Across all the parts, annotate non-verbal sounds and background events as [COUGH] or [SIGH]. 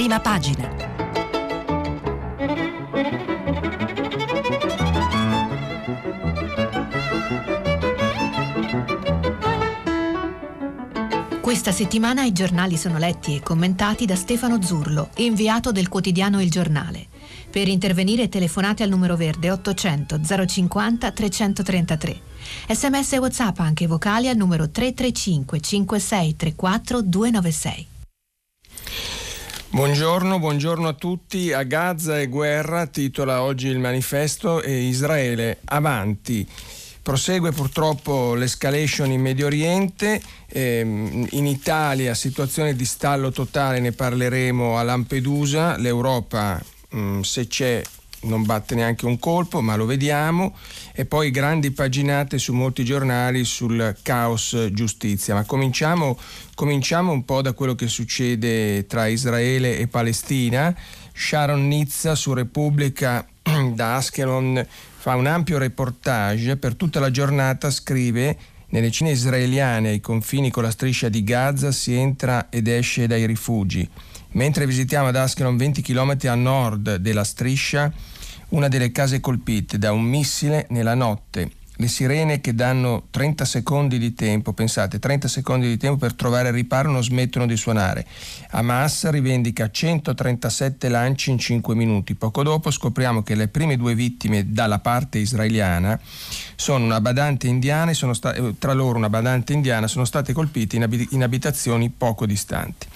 prima pagina. Questa settimana i giornali sono letti e commentati da Stefano Zurlo, inviato del quotidiano Il Giornale. Per intervenire telefonate al numero verde 800 050 333. Sms e WhatsApp anche vocali al numero 335 5634 296. Buongiorno, buongiorno a tutti. A Gaza e guerra titola oggi il manifesto e Israele avanti. Prosegue purtroppo l'escalation in Medio Oriente, ehm, in Italia situazione di stallo totale, ne parleremo a Lampedusa, l'Europa mm, se c'è non batte neanche un colpo, ma lo vediamo, e poi grandi paginate su molti giornali sul caos giustizia. Ma cominciamo, cominciamo un po' da quello che succede tra Israele e Palestina. Sharon Nizza su Repubblica [CLEARS THROAT] da Askelon fa un ampio reportage, per tutta la giornata scrive nelle cine israeliane ai confini con la striscia di Gaza si entra ed esce dai rifugi. Mentre visitiamo ad Askelon 20 km a nord della striscia, una delle case colpite da un missile nella notte le sirene che danno 30 secondi di tempo, pensate, 30 secondi di tempo per trovare riparo non smettono di suonare. Hamas rivendica 137 lanci in 5 minuti. Poco dopo scopriamo che le prime due vittime dalla parte israeliana sono una badante indiana e sono sta- eh, tra loro una badante indiana sono state colpite in, ab- in abitazioni poco distanti.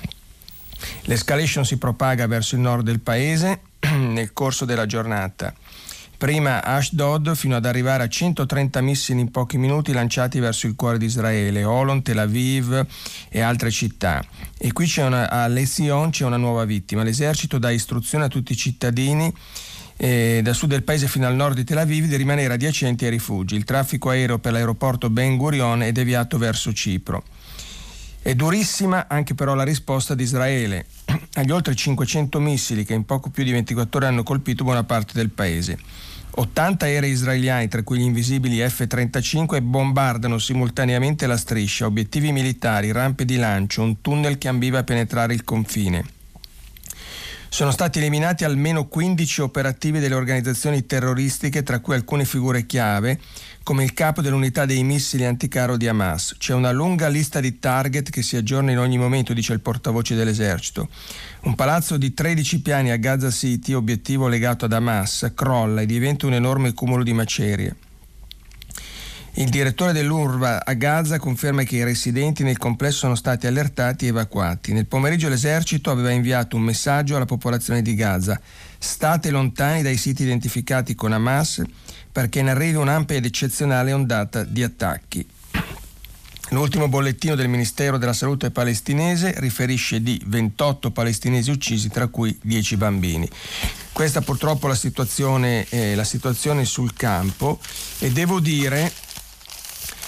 L'escalation si propaga verso il nord del paese [CLEARS THROAT] nel corso della giornata prima Ashdod fino ad arrivare a 130 missili in pochi minuti lanciati verso il cuore di Israele, Olon, Tel Aviv e altre città. E qui c'è una, a Lezion c'è una nuova vittima. L'esercito dà istruzione a tutti i cittadini eh, dal sud del paese fino al nord di Tel Aviv di rimanere adiacenti ai rifugi. Il traffico aereo per l'aeroporto Ben Gurion è deviato verso Cipro. È durissima anche però la risposta di Israele [CLEARS THROAT] agli oltre 500 missili che in poco più di 24 ore hanno colpito buona parte del paese. 80 aerei israeliani, tra cui gli invisibili F-35, bombardano simultaneamente la striscia, obiettivi militari, rampe di lancio, un tunnel che ambiva a penetrare il confine. Sono stati eliminati almeno 15 operativi delle organizzazioni terroristiche, tra cui alcune figure chiave, come il capo dell'unità dei missili anticaro di Hamas. C'è una lunga lista di target che si aggiorna in ogni momento, dice il portavoce dell'esercito. Un palazzo di 13 piani a Gaza City, obiettivo legato ad Hamas, crolla e diventa un enorme cumulo di macerie. Il direttore dell'URVA a Gaza conferma che i residenti nel complesso sono stati allertati e evacuati. Nel pomeriggio l'esercito aveva inviato un messaggio alla popolazione di Gaza. State lontani dai siti identificati con Hamas perché ne arrivi un'ampia ed eccezionale ondata di attacchi. L'ultimo bollettino del Ministero della Salute palestinese riferisce di 28 palestinesi uccisi, tra cui 10 bambini. Questa purtroppo è la situazione, eh, la situazione sul campo e devo dire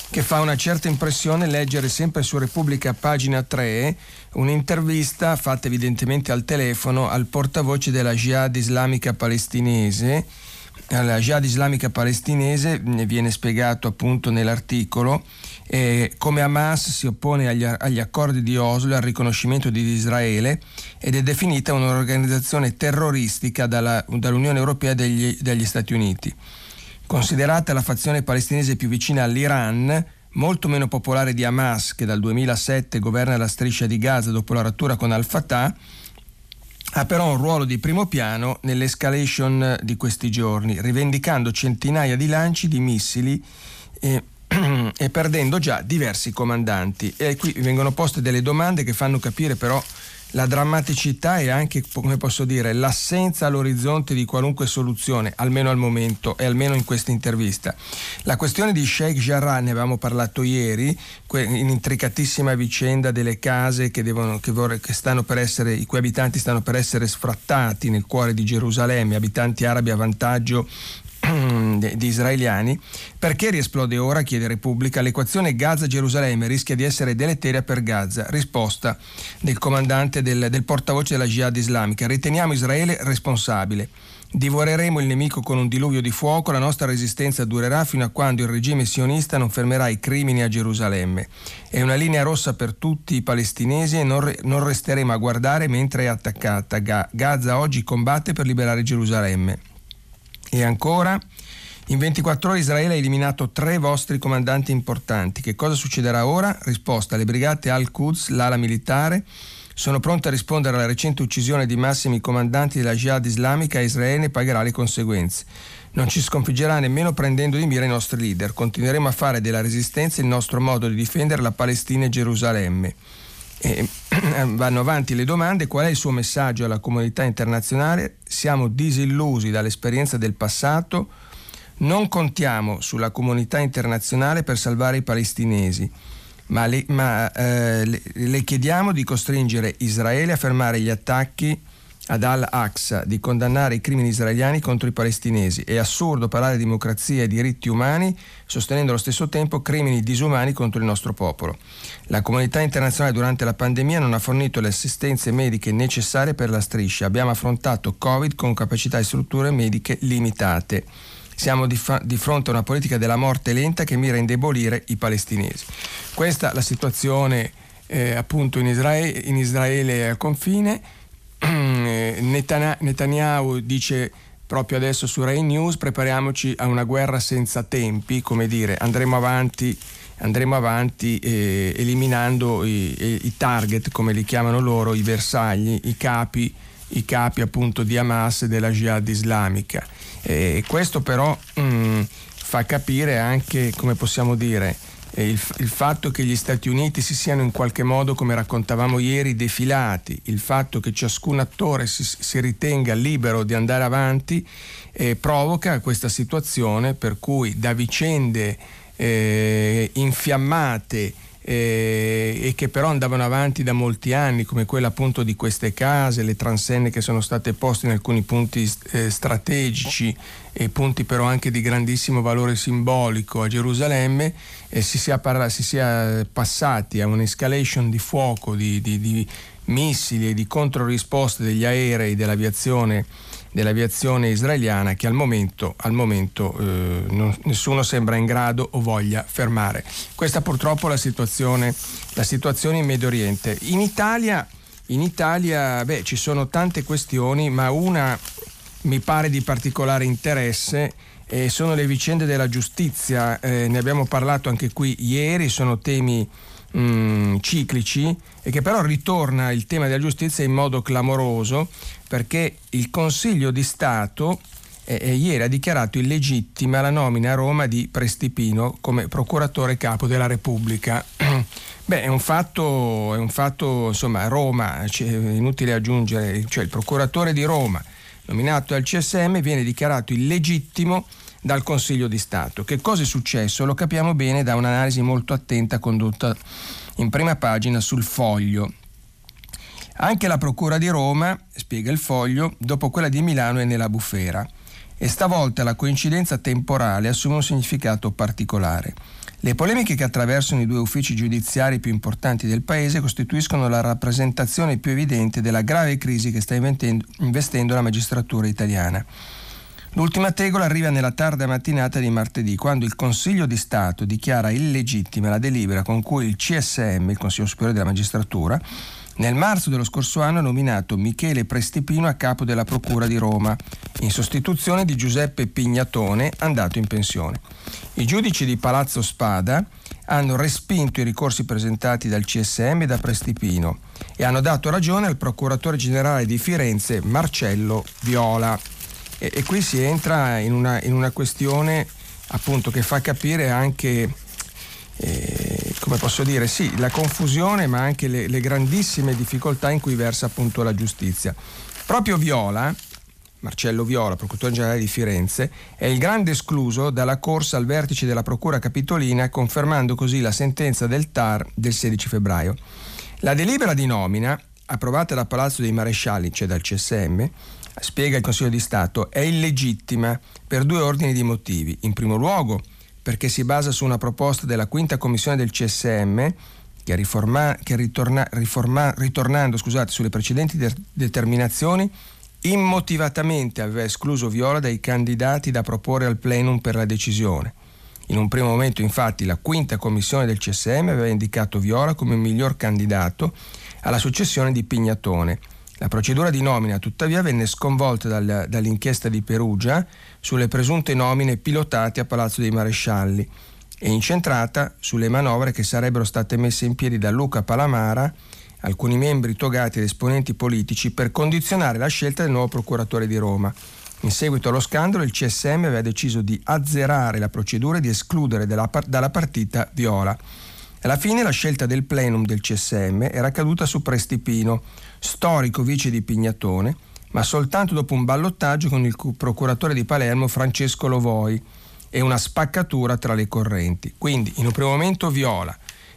che fa una certa impressione leggere sempre su Repubblica pagina 3 un'intervista fatta evidentemente al telefono al portavoce della Jihad islamica palestinese. La Jihad islamica palestinese viene spiegato appunto nell'articolo eh, come Hamas si oppone agli, agli, accordi di Oslo e al riconoscimento di Israele ed è definita un'organizzazione terroristica dalla, dall'Unione Europea e degli, degli Stati Uniti. Considerata la fazione palestinese più vicina all'Iran, molto meno popolare di Hamas, che dal 2007 governa la striscia di Gaza dopo la rottura con Al-Fatah, ha però un ruolo di primo piano nell'escalation di questi giorni, rivendicando centinaia di lanci di missili e, [CLEARS THROAT] e perdendo già diversi comandanti. E qui vengono poste delle domande che fanno capire però la drammaticità e anche, come posso dire, l'assenza all'orizzonte di qualunque soluzione, almeno al momento e almeno in questa intervista. La questione di Sheikh Jarrah, ne avevamo parlato ieri, in intricatissima vicenda delle case che, devono, che, vorrei, che essere, i cui abitanti stanno per essere sfrattati nel cuore di Gerusalemme, abitanti arabi a vantaggio [CLEARS THROAT] di israeliani, perché riesplode ora, chiede Repubblica, l'equazione Gaza-Gerusalemme rischia di essere deleteria per Gaza. Risposta del comandante del, del portavoce della Jihad islamica. Riteniamo Israele responsabile. Divoreremo il nemico con un diluvio di fuoco, la nostra resistenza durerà fino a quando il regime sionista non fermerà i crimini a Gerusalemme. È una linea rossa per tutti i palestinesi e non, non resteremo a guardare mentre è attaccata. Ga- Gaza oggi combatte per liberare Gerusalemme. E ancora, in 24 ore Israele ha eliminato tre vostri comandanti importanti. Che cosa succederà ora? Risposta: le brigate Al-Quds, l'ala militare, sono pronte a rispondere alla recente uccisione di massimi comandanti della Jihad islamica e Israele ne pagherà le conseguenze. Non ci sconfiggerà nemmeno prendendo di mira i nostri leader. Continueremo a fare della resistenza il nostro modo di difendere la Palestina e Gerusalemme. E [CLEARS THROAT] vanno avanti le domande, qual è il suo messaggio alla comunità internazionale? Siamo disillusi dall'esperienza del passato, non contiamo sulla comunità internazionale per salvare i palestinesi ma, le, ma eh, le, le, chiediamo di costringere Israele a fermare gli attacchi ad Al-Aqsa, di condannare i crimini israeliani contro i palestinesi. È assurdo parlare di democrazia e diritti umani sostenendo allo stesso tempo crimini disumani contro il nostro popolo. La comunità internazionale durante la pandemia non ha fornito le assistenze mediche necessarie per la striscia. Abbiamo affrontato Covid con capacità e strutture mediche limitate. Siamo di, fa- di, fronte a una politica della morte lenta che mira a indebolire i palestinesi. Questa è la situazione eh, appunto in Israele, in Israele al confine. [CLEARS THROAT] Netanyahu dice proprio adesso su Rai News prepariamoci a una guerra senza tempi, come dire, andremo avanti, andremo avanti eh, eliminando i, i, target, come li chiamano loro, i bersagli, i capi, i capi appunto di Hamas e della Jihad islamica. E questo però mh, mm, fa capire anche, come possiamo dire, il, il, fatto che gli Stati Uniti si siano in qualche modo, come raccontavamo ieri, defilati, il fatto che ciascun attore si, si ritenga libero di andare avanti, eh, provoca questa situazione per cui da vicende eh, infiammate eh, e che però andavano avanti da molti anni, come quella appunto di queste case, le transenne che sono state poste in alcuni punti eh, strategici e punti però anche di grandissimo valore simbolico a Gerusalemme, eh, si, sia parla- si, sia passati a un'escalation di fuoco, di, di, di missili e di controrisposte degli aerei dell'aviazione dell'aviazione israeliana che al momento, al momento eh, non, nessuno sembra in grado o voglia fermare. Questa purtroppo è la situazione, la situazione in Medio Oriente. In Italia, in Italia beh, ci sono tante questioni, ma una mi pare di particolare interesse e sono le vicende della giustizia. Eh, ne abbiamo parlato anche qui ieri, sono temi mm, ciclici e che però ritorna il tema della giustizia in modo clamoroso perché il Consiglio di Stato eh, eh, ieri ha dichiarato illegittima la nomina a Roma di Prestipino come procuratore capo della Repubblica. [CLEARS THROAT] Beh, è un fatto, è un fatto insomma, Roma, cioè, inutile aggiungere, cioè il procuratore di Roma nominato al CSM viene dichiarato illegittimo dal Consiglio di Stato. Che cosa è successo? Lo capiamo bene da un'analisi molto attenta condotta in prima pagina sul foglio. Anche la Procura di Roma, spiega il foglio, dopo quella di Milano è nella bufera. E stavolta la coincidenza temporale assume un significato particolare. Le polemiche che attraversano i due uffici giudiziari più importanti del Paese costituiscono la rappresentazione più evidente della grave crisi che sta investendo la magistratura italiana. L'ultima tegola arriva nella tarda mattinata di martedì, quando il Consiglio di Stato dichiara illegittima la delibera con cui il CSM, il Consiglio Superiore della Magistratura, nel marzo dello scorso anno ha nominato Michele Prestipino a capo della Procura di Roma, in sostituzione di Giuseppe Pignatone, andato in pensione. I giudici di Palazzo Spada hanno respinto i ricorsi presentati dal CSM e da Prestipino e hanno dato ragione al procuratore generale di Firenze Marcello Viola. E, e qui si entra in una, in una, questione appunto che fa capire anche, eh, come posso dire, sì, la confusione ma anche le, le grandissime difficoltà in cui versa appunto la giustizia. Proprio Viola, Marcello Viola, procuratore generale di Firenze, è il grande escluso dalla corsa al vertice della Procura Capitolina, confermando così la sentenza del TAR del 16 febbraio. La delibera di nomina, approvata da Palazzo dei Marescialli, cioè dal CSM, spiega il Consiglio di Stato, è illegittima per due ordini di motivi. In primo luogo, perché si basa su una proposta della quinta commissione del CSM che, riforma, che ritorna, riforma, ritornando scusate, sulle precedenti de- determinazioni immotivatamente aveva escluso Viola dai candidati da proporre al plenum per la decisione. In un primo momento infatti la quinta commissione del CSM aveva indicato Viola come miglior candidato alla successione di Pignatone. La procedura di nomina tuttavia venne sconvolta dal, dall'inchiesta di Perugia sulle presunte nomine pilotate a Palazzo dei Marescialli e incentrata sulle manovre che sarebbero state messe in piedi da Luca Palamara, alcuni membri togati ed esponenti politici per condizionare la scelta del nuovo procuratore di Roma. In seguito allo scandalo il CSM aveva deciso di azzerare la procedura e di escludere dalla, partita Viola. Alla fine la scelta del plenum del CSM era caduta su Prestipino, storico vice di Pignatone, ma soltanto dopo un ballottaggio con il procuratore di Palermo Francesco Lovoi e una spaccatura tra le correnti. Quindi in un primo momento Viola,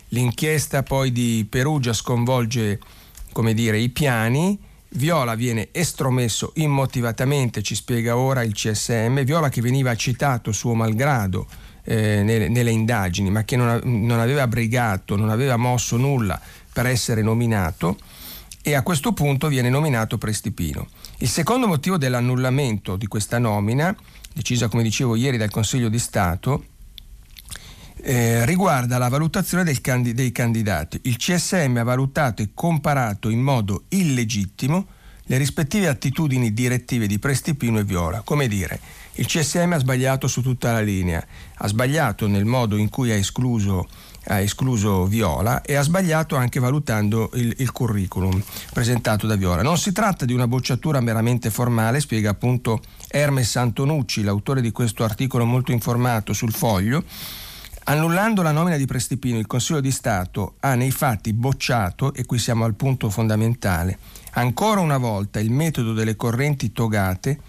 l'inchiesta poi di Perugia sconvolge come dire, i piani, Viola viene estromesso immotivatamente, ci spiega ora il CSM, Viola che veniva citato suo malgrado eh, nelle, nelle, indagini, ma che non, non aveva brigato, non aveva mosso nulla per essere nominato e a questo punto viene nominato Prestipino. Il secondo motivo dell'annullamento di questa nomina, decisa come dicevo ieri dal Consiglio di Stato, eh, riguarda la valutazione candi- dei candidati. Il CSM ha valutato e comparato in modo illegittimo le rispettive attitudini direttive di Prestipino e Viola. Come dire, il CSM ha sbagliato su tutta la linea, ha sbagliato nel modo in cui ha escluso, ha escluso Viola e ha sbagliato anche valutando il, il, curriculum presentato da Viola. Non si tratta di una bocciatura meramente formale, spiega appunto Hermes Antonucci, l'autore di questo articolo molto informato sul foglio Annullando la nomina di Prestipino, il Consiglio di Stato ha nei fatti bocciato, e qui siamo al punto fondamentale, ancora una volta il metodo delle correnti togate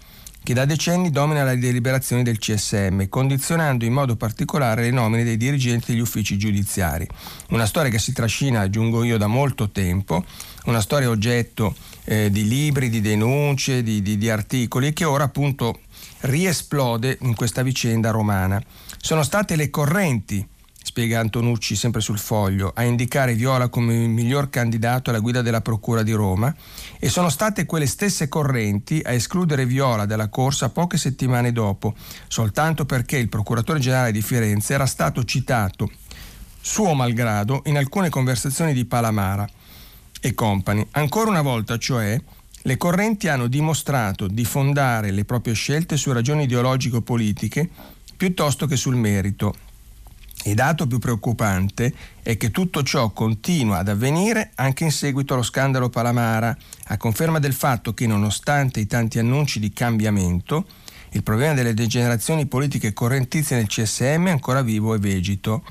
che da decenni domina le deliberazioni del CSM, condizionando in modo particolare le nomine dei dirigenti degli uffici giudiziari. Una storia che si trascina, aggiungo io, da molto tempo, una storia oggetto eh, di libri, di denunce, di, di, di articoli e che ora appunto riesplode in questa vicenda romana. Sono state le correnti, spiega Antonucci sempre sul foglio, a indicare Viola come il miglior candidato alla guida della Procura di Roma e sono state quelle stesse correnti a escludere Viola dalla corsa poche settimane dopo, soltanto perché il procuratore generale di Firenze era stato citato, suo malgrado, in alcune conversazioni di Palamara e compagni. Ancora una volta, cioè, le correnti hanno dimostrato di fondare le proprie scelte su ragioni ideologico-politiche piuttosto che sul merito. Il dato più preoccupante è che tutto ciò continua ad avvenire anche in seguito allo scandalo Palamara, a conferma del fatto che nonostante i tanti annunci di cambiamento, il problema delle degenerazioni politiche correntizie nel CSM è ancora vivo e vegito.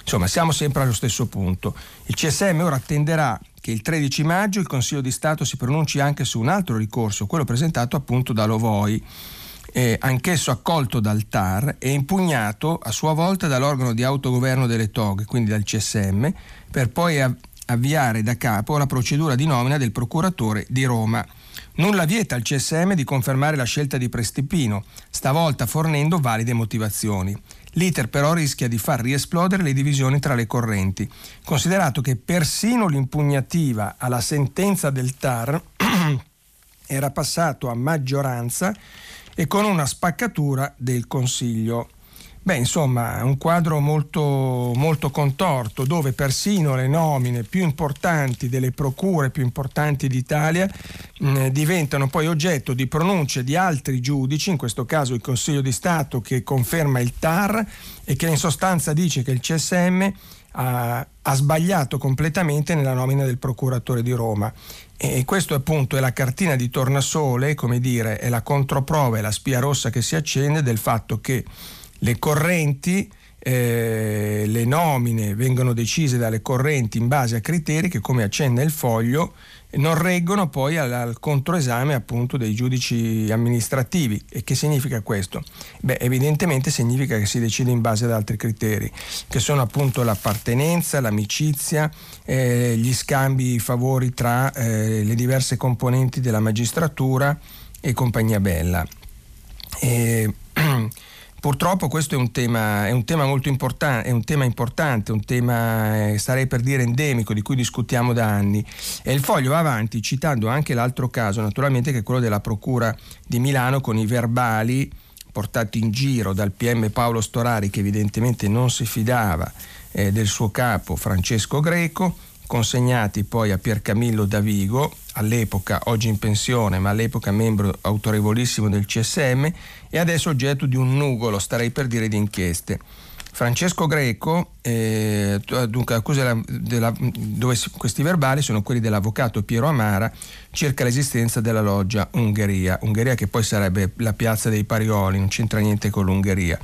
Insomma, siamo sempre allo stesso punto. Il CSM ora attenderà che il 13 maggio il Consiglio di Stato si pronunci anche su un altro ricorso, quello presentato appunto da Lovoi eh, anch'esso accolto dal TAR e impugnato a sua volta dall'organo di autogoverno delle TOG, quindi dal CSM, per poi av- avviare da capo la procedura di nomina del procuratore di Roma. Nulla vieta al CSM di confermare la scelta di Prestipino, stavolta fornendo valide motivazioni. L'iter però rischia di far riesplodere le divisioni tra le correnti, considerato che persino l'impugnativa alla sentenza del TAR [CLEARS THROAT] era passato a maggioranza e con una spaccatura del Consiglio. Beh, insomma, un quadro molto, molto contorto dove persino le nomine più importanti delle procure più importanti d'Italia mh, mm, diventano poi oggetto di pronunce di altri giudici, in questo caso il Consiglio di Stato che conferma il TAR e che in sostanza dice che il CSM ha, ha sbagliato completamente nella nomina del procuratore di Roma. E questo appunto è la cartina di tornasole, come dire, è la controprova, è la spia rossa che si accende del fatto che le correnti, eh, le nomine vengono decise dalle correnti in base a criteri che, come accenna il foglio, non reggono poi al, al, controesame appunto dei giudici amministrativi. E che significa questo? Beh, evidentemente significa che si decide in base ad altri criteri, che sono appunto l'appartenenza, l'amicizia, eh, gli scambi, i favori tra eh, le diverse componenti della magistratura e compagnia bella. E, [CLEARS THROAT] Purtroppo questo è un tema, è un tema molto importante, è un tema importante, un tema, eh, starei per dire endemico, di cui discutiamo da anni. E il foglio va avanti citando anche l'altro caso, naturalmente, che è quello della Procura di Milano con i verbali portati in giro dal PM Paolo Storari, che evidentemente non si fidava eh, del suo capo Francesco Greco, consegnati poi a Piercamillo Davigo, all'epoca oggi in pensione, ma all'epoca membro autorevolissimo del CSM e adesso oggetto di un nugolo, starei per dire, di inchieste. Francesco Greco, eh, dunque della, della, dove questi verbali sono quelli dell'avvocato Piero Amara circa l'esistenza della loggia Ungheria, Ungheria che poi sarebbe la piazza dei Parioli, non c'entra niente con l'Ungheria.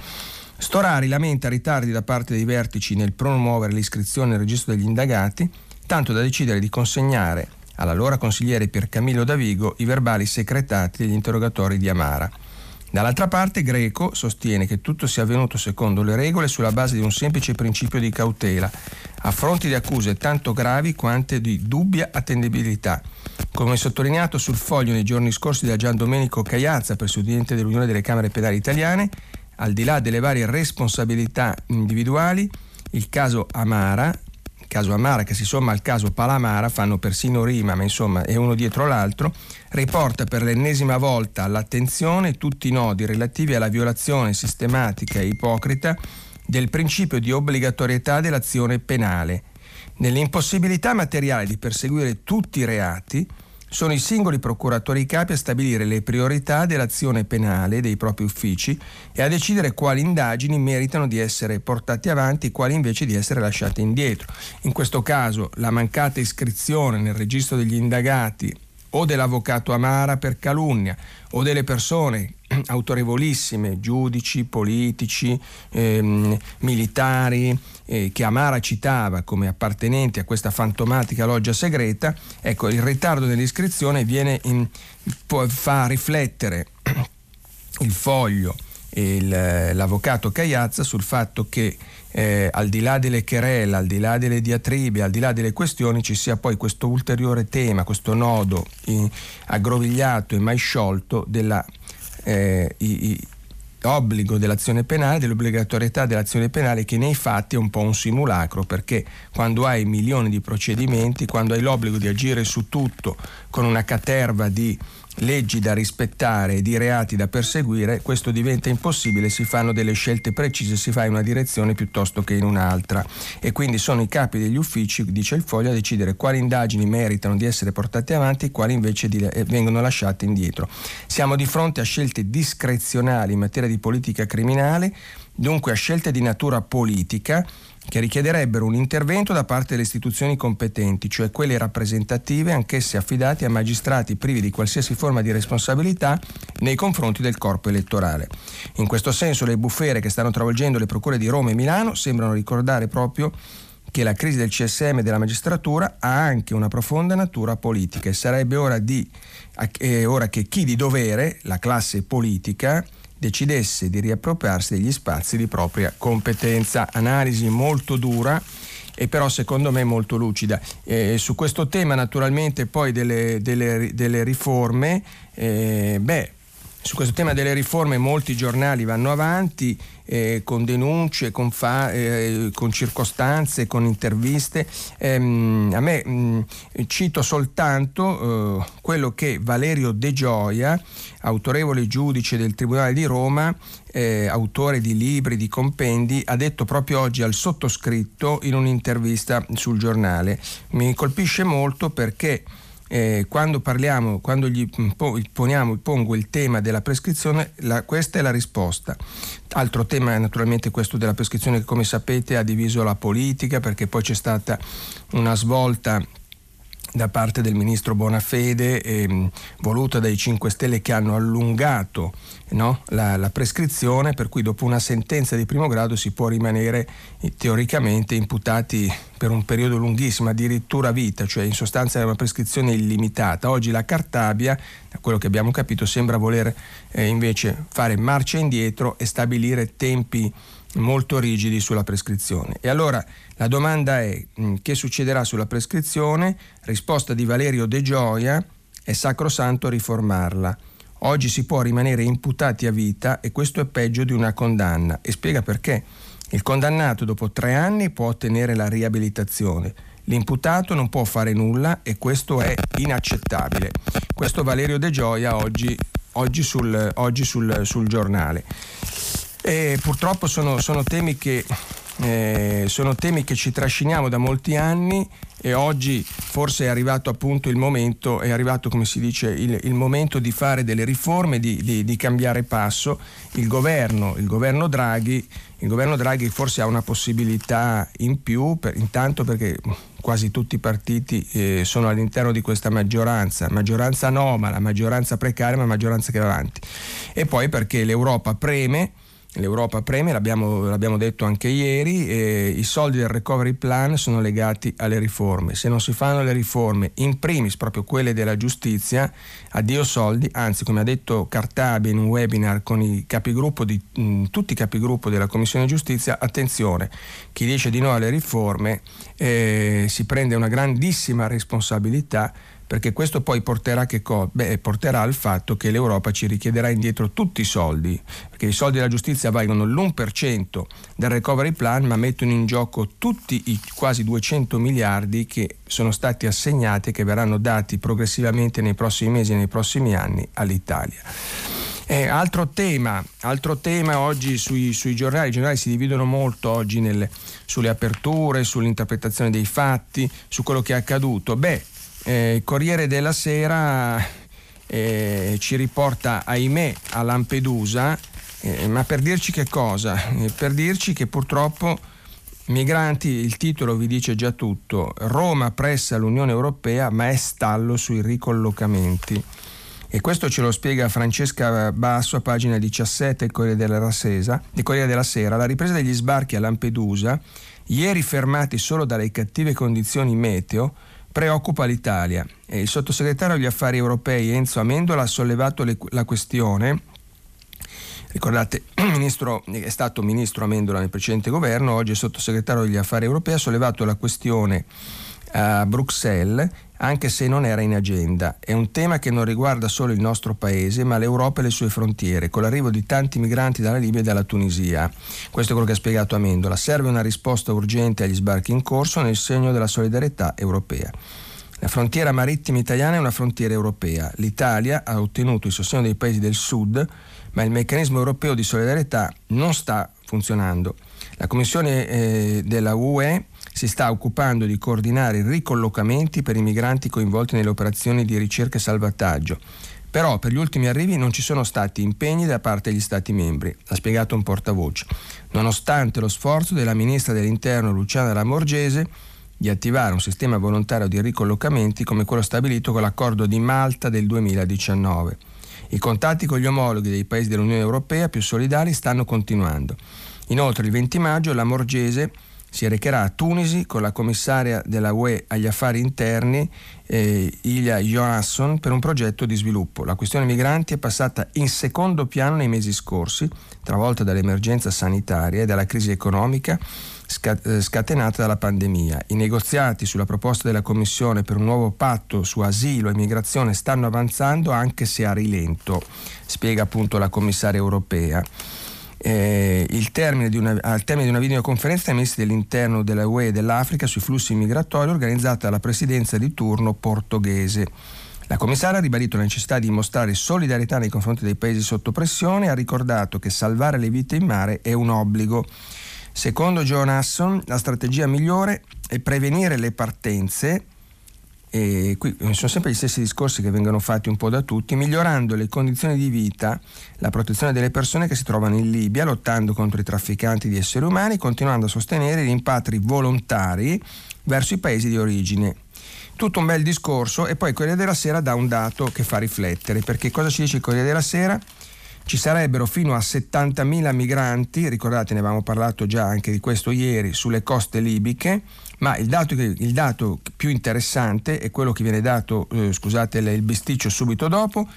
Storari lamenta ritardi da parte dei vertici nel promuovere l'iscrizione nel registro degli indagati, tanto da decidere di consegnare all'allora consigliere Pier Camillo Davigo i verbali secretati degli interrogatori di Amara. Dall'altra parte Greco sostiene che tutto sia avvenuto secondo le regole sulla base di un semplice principio di cautela, a fronte di accuse tanto gravi quanto di dubbia attendibilità. Come sottolineato sul foglio nei giorni scorsi da Gian Domenico Cagliazza, presidente dell'Unione delle Camere Penali Italiane, al di là delle varie responsabilità individuali, il caso Amara caso Amara che si somma al caso Palamara, fanno persino rima, ma insomma è uno dietro l'altro, riporta per l'ennesima volta all'attenzione tutti i nodi relativi alla violazione sistematica e ipocrita del principio di obbligatorietà dell'azione penale, nell'impossibilità materiale di perseguire tutti i reati, sono i singoli procuratori capi a stabilire le priorità dell'azione penale dei propri uffici e a decidere quali indagini meritano di essere portate avanti e quali invece di essere lasciate indietro. In questo caso la mancata iscrizione nel registro degli indagati o dell'avvocato Amara per calunnia o delle persone [CLEARS THROAT] autorevolissime, giudici, politici, ehm, militari, eh, che Amara citava come appartenenti a questa fantomatica loggia segreta, ecco, il ritardo nell'iscrizione viene in, fa riflettere [CLEARS THROAT] il foglio e il, l'avvocato Cagliazza sul fatto che eh, al di là delle querelle, al di là delle diatribe, al di là delle questioni, ci sia poi questo ulteriore tema, questo nodo in, aggrovigliato e mai sciolto della eh, i, obbligo dell'azione penale, dell'obbligatorietà dell'azione penale che nei fatti è un po' un simulacro perché quando hai milioni di procedimenti, quando hai l'obbligo di agire su tutto con una caterva di leggi da rispettare e di reati da perseguire, questo diventa impossibile, si fanno delle scelte precise, si fa in una direzione piuttosto che in un'altra. E quindi sono i capi degli uffici, dice il foglio, a decidere quali indagini meritano di essere portate avanti e quali invece di, eh, vengono lasciate indietro. Siamo di fronte a scelte discrezionali in materia di politica criminale, dunque a scelte di natura politica che richiederebbero un intervento da parte delle istituzioni competenti, cioè quelle rappresentative, anch'esse affidate a magistrati privi di qualsiasi forma di responsabilità nei confronti del corpo elettorale. In questo senso le bufere che stanno travolgendo le procure di Roma e Milano sembrano ricordare proprio che la crisi del CSM e della magistratura ha anche una profonda natura politica e sarebbe ora, di, eh, ora che chi di dovere, la classe politica, decidesse di riappropriarsi degli spazi di propria competenza. Analisi molto dura e però secondo me molto lucida. Eh, su questo tema naturalmente poi delle, delle, delle riforme, eh, beh, su questo tema delle riforme molti giornali vanno avanti eh, con denunce, con, fa, eh, con, circostanze, con interviste. Ehm, a me mh, mm, cito soltanto eh, quello che Valerio De Gioia, autorevole giudice del Tribunale di Roma, eh, autore di libri, di compendi, ha detto proprio oggi al sottoscritto in un'intervista sul giornale. Mi colpisce molto perché eh, quando parliamo, quando gli poniamo, pongo il tema della prescrizione, la, questa è la risposta. Altro tema è naturalmente questo della prescrizione che come sapete ha diviso la politica perché poi c'è stata una svolta da parte del ministro Bonafede, eh, voluta dai 5 Stelle che hanno allungato no, la, la, prescrizione, per cui dopo una sentenza di primo grado si può rimanere eh, teoricamente imputati per un periodo lunghissimo, addirittura vita, cioè in sostanza è una prescrizione illimitata. Oggi la Cartabia, da quello che abbiamo capito, sembra voler eh, invece fare marcia indietro e stabilire tempi molto rigidi sulla prescrizione. E allora la domanda è mh, che succederà sulla prescrizione? Risposta di Valerio De Gioia, è sacrosanto riformarla. Oggi si può rimanere imputati a vita e questo è peggio di una condanna e spiega perché. Il condannato dopo tre anni può ottenere la riabilitazione. L'imputato non può fare nulla e questo è inaccettabile. Questo Valerio De Gioia oggi, oggi, sul, oggi sul, sul, giornale. E purtroppo sono, sono, temi che, eh, sono temi che ci trasciniamo da molti anni e oggi forse è arrivato appunto il momento, è arrivato come si dice il, il momento di fare delle riforme, di, di, di cambiare passo. Il governo, il governo Draghi il governo Draghi forse ha una possibilità in più, per, intanto perché quasi tutti i partiti eh, sono all'interno di questa maggioranza, maggioranza anomala, maggioranza precaria, ma maggioranza che va avanti. E poi perché l'Europa preme L'Europa preme, l'abbiamo, l'abbiamo detto anche ieri, i soldi del recovery plan sono legati alle riforme. Se non si fanno le riforme, in primis proprio quelle della giustizia, addio soldi, anzi come ha detto Cartabia in un webinar con i di, mh, tutti i capigruppo della Commissione Giustizia, attenzione, chi dice di no alle riforme eh, si prende una grandissima responsabilità perché questo poi porterà, co- Beh, porterà, al fatto che l'Europa ci richiederà indietro tutti i soldi, perché i soldi della giustizia valgono l'1% del recovery plan, ma mettono in gioco tutti i quasi 200 miliardi che sono stati assegnati e che verranno dati progressivamente nei prossimi mesi e nei prossimi anni all'Italia. Eh, altro, tema, altro tema oggi sui, sui, giornali, i giornali si dividono molto oggi nelle, sulle aperture, sull'interpretazione dei fatti, su quello che è accaduto. Beh, eh, Corriere della Sera eh, ci riporta, ahimè, a Lampedusa, eh, ma per dirci che cosa? Eh, per dirci che purtroppo migranti, il titolo vi dice già tutto, Roma pressa l'Unione Europea ma è stallo sui ricollocamenti. E questo ce lo spiega Francesca Basso a pagina 17 del Corriere della, Sesa, del Corriere della Sera. La ripresa degli sbarchi a Lampedusa, ieri fermati solo dalle cattive condizioni meteo, preoccupa l'Italia. Il sottosegretario agli affari europei Enzo Amendola ha sollevato le, la questione. Ricordate, [CLEARS THROAT] ministro, è stato ministro Amendola nel precedente governo, oggi è sottosegretario agli affari europei, ha sollevato la questione a Bruxelles, anche se non era in agenda. È un tema che non riguarda solo il nostro paese, ma l'Europa e le sue frontiere, con l'arrivo di tanti migranti dalla Libia e dalla Tunisia. Questo è quello che ha spiegato Amendola. Serve una risposta urgente agli sbarchi in corso nel segno della solidarietà europea. La frontiera marittima italiana è una frontiera europea. L'Italia ha ottenuto il sostegno dei paesi del sud, ma il meccanismo europeo di solidarietà non sta funzionando. La Commissione eh, della UE si sta occupando di coordinare i ricollocamenti per i migranti coinvolti nelle operazioni di ricerca e salvataggio. Però per gli ultimi arrivi non ci sono stati impegni da parte degli Stati membri, ha spiegato un portavoce, nonostante lo sforzo della Ministra dell'Interno Luciana Lamorgese di attivare un sistema volontario di ricollocamenti come quello stabilito con l'accordo di Malta del 2019. I contatti con gli omologhi dei paesi dell'Unione Europea più solidali stanno continuando. Inoltre il 20 maggio la Morgese si recherà a Tunisi con la commissaria della UE agli affari interni eh, Ilya Johansson per un progetto di sviluppo. La questione migranti è passata in secondo piano nei mesi scorsi, travolta dall'emergenza sanitaria e dalla crisi economica eh, scatenata dalla pandemia. I negoziati sulla proposta della Commissione per un nuovo patto su asilo e migrazione stanno avanzando anche se a rilento, spiega appunto la commissaria europea eh, termine una, al termine di una videoconferenza dei ministri dell'interno della UE e dell'Africa sui flussi migratori organizzata dalla presidenza di turno portoghese. La commissaria ha ribadito la necessità di mostrare solidarietà nei confronti dei paesi sotto pressione e ha ricordato che salvare le vite in mare è un obbligo. Secondo John Hasson, la strategia migliore è prevenire le partenze e qui sono sempre gli stessi discorsi che vengono fatti un po' da tutti, migliorando le condizioni di vita, la protezione delle persone che si trovano in Libia, lottando contro i trafficanti di esseri umani, continuando a sostenere i rimpatri volontari verso i paesi di origine. Tutto un bel discorso e poi Corriere della Sera dà un dato che fa riflettere, perché cosa ci dice il Corriere della Sera? Ci sarebbero fino a 70.000 migranti, ricordate ne avevamo parlato già anche di questo ieri, sulle coste libiche, ma il dato, il dato più interessante è quello che viene dato, eh, scusate il bisticcio subito dopo,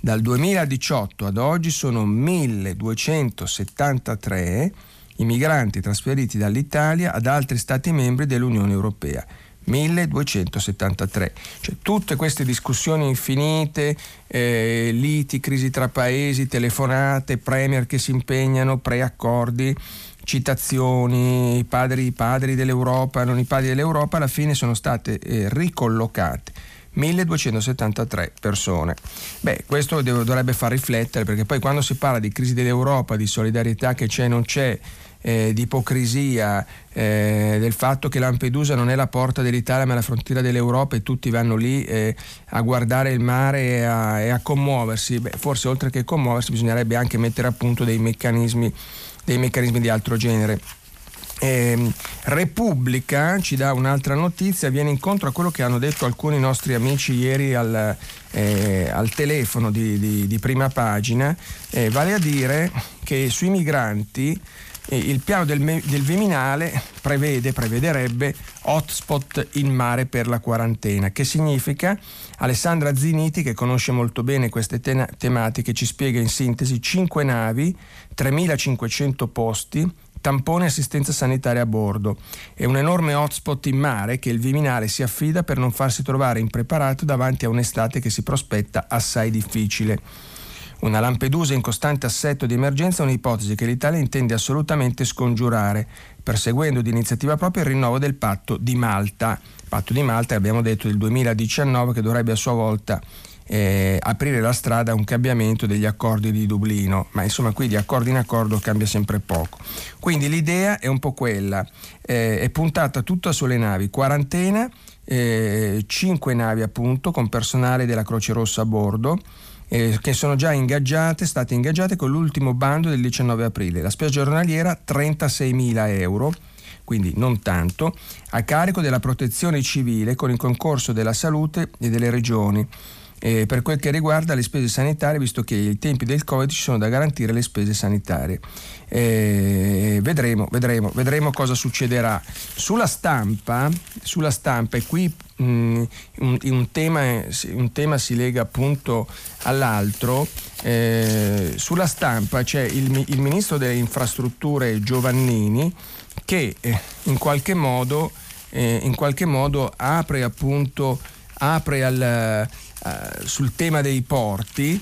dal 2018 ad oggi sono 1273 i migranti trasferiti dall'Italia ad altri Stati membri dell'Unione Europea. 1273. Cioè, tutte queste discussioni infinite, eh, liti, crisi tra paesi, telefonate, premier che si impegnano, preaccordi, citazioni, i padri, i padri dell'Europa, non i padri dell'Europa, alla fine sono state eh, ricollocate 1273 persone. Beh, questo dovrebbe far riflettere perché poi quando si parla di crisi dell'Europa, di solidarietà che c'è e non c'è, eh, di ipocrisia, eh, del fatto che Lampedusa non è la porta dell'Italia ma la frontiera dell'Europa e tutti vanno lì eh, a guardare il mare e a, e a commuoversi, Beh, forse oltre che commuoversi bisognerebbe anche mettere a punto dei meccanismi, dei meccanismi di altro genere. Eh, Repubblica ci dà un'altra notizia, viene incontro a quello che hanno detto alcuni nostri amici ieri al, eh, al telefono di, di, di, prima pagina, eh, vale a dire che sui migranti il piano del, del, Viminale prevede, prevederebbe hotspot in mare per la quarantena, che significa Alessandra Ziniti, che conosce molto bene queste te- tematiche, ci spiega in sintesi 5 navi, 3500 posti, tampone e assistenza sanitaria a bordo e un enorme hotspot in mare che il Viminale si affida per non farsi trovare impreparato davanti a un'estate che si prospetta assai difficile. Una Lampedusa in costante assetto di emergenza è un'ipotesi che l'Italia intende assolutamente scongiurare, perseguendo di iniziativa propria il rinnovo del patto di Malta. Patto di Malta, abbiamo detto, del 2019 che dovrebbe a sua volta eh, aprire la strada a un cambiamento degli accordi di Dublino, ma insomma qui di accordo in accordo cambia sempre poco. Quindi l'idea è un po' quella, eh, è puntata tutta sulle navi, quarantena, eh, 5 navi appunto con personale della Croce Rossa a bordo, eh, che sono già ingaggiate, state ingaggiate con l'ultimo bando del 19 aprile. La spesa giornaliera 36.000 euro, quindi non tanto, a carico della protezione civile con il concorso della salute e delle regioni eh, per quel che riguarda le spese sanitarie, visto che ai tempi del Covid ci sono da garantire le spese sanitarie. Eh, vedremo, vedremo, vedremo cosa succederà. Sulla stampa, sulla stampa e qui mh, mm, un, un, tema, un, tema, si lega appunto all'altro, eh, sulla stampa c'è il, il, ministro delle infrastrutture Giovannini che eh, in qualche modo, eh, in qualche modo apre appunto apre al eh, sul tema dei porti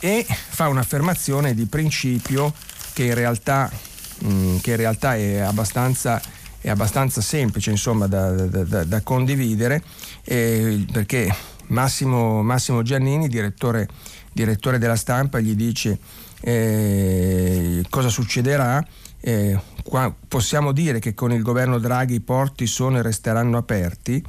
e fa un'affermazione di principio che in realtà, mh, mm, che in realtà è, abbastanza, è, abbastanza, semplice insomma, da, da, da, condividere eh, perché Massimo, Massimo Giannini, direttore, direttore, della stampa, gli dice eh, cosa succederà. Eh, qua, possiamo dire che con il governo Draghi i porti sono e resteranno aperti.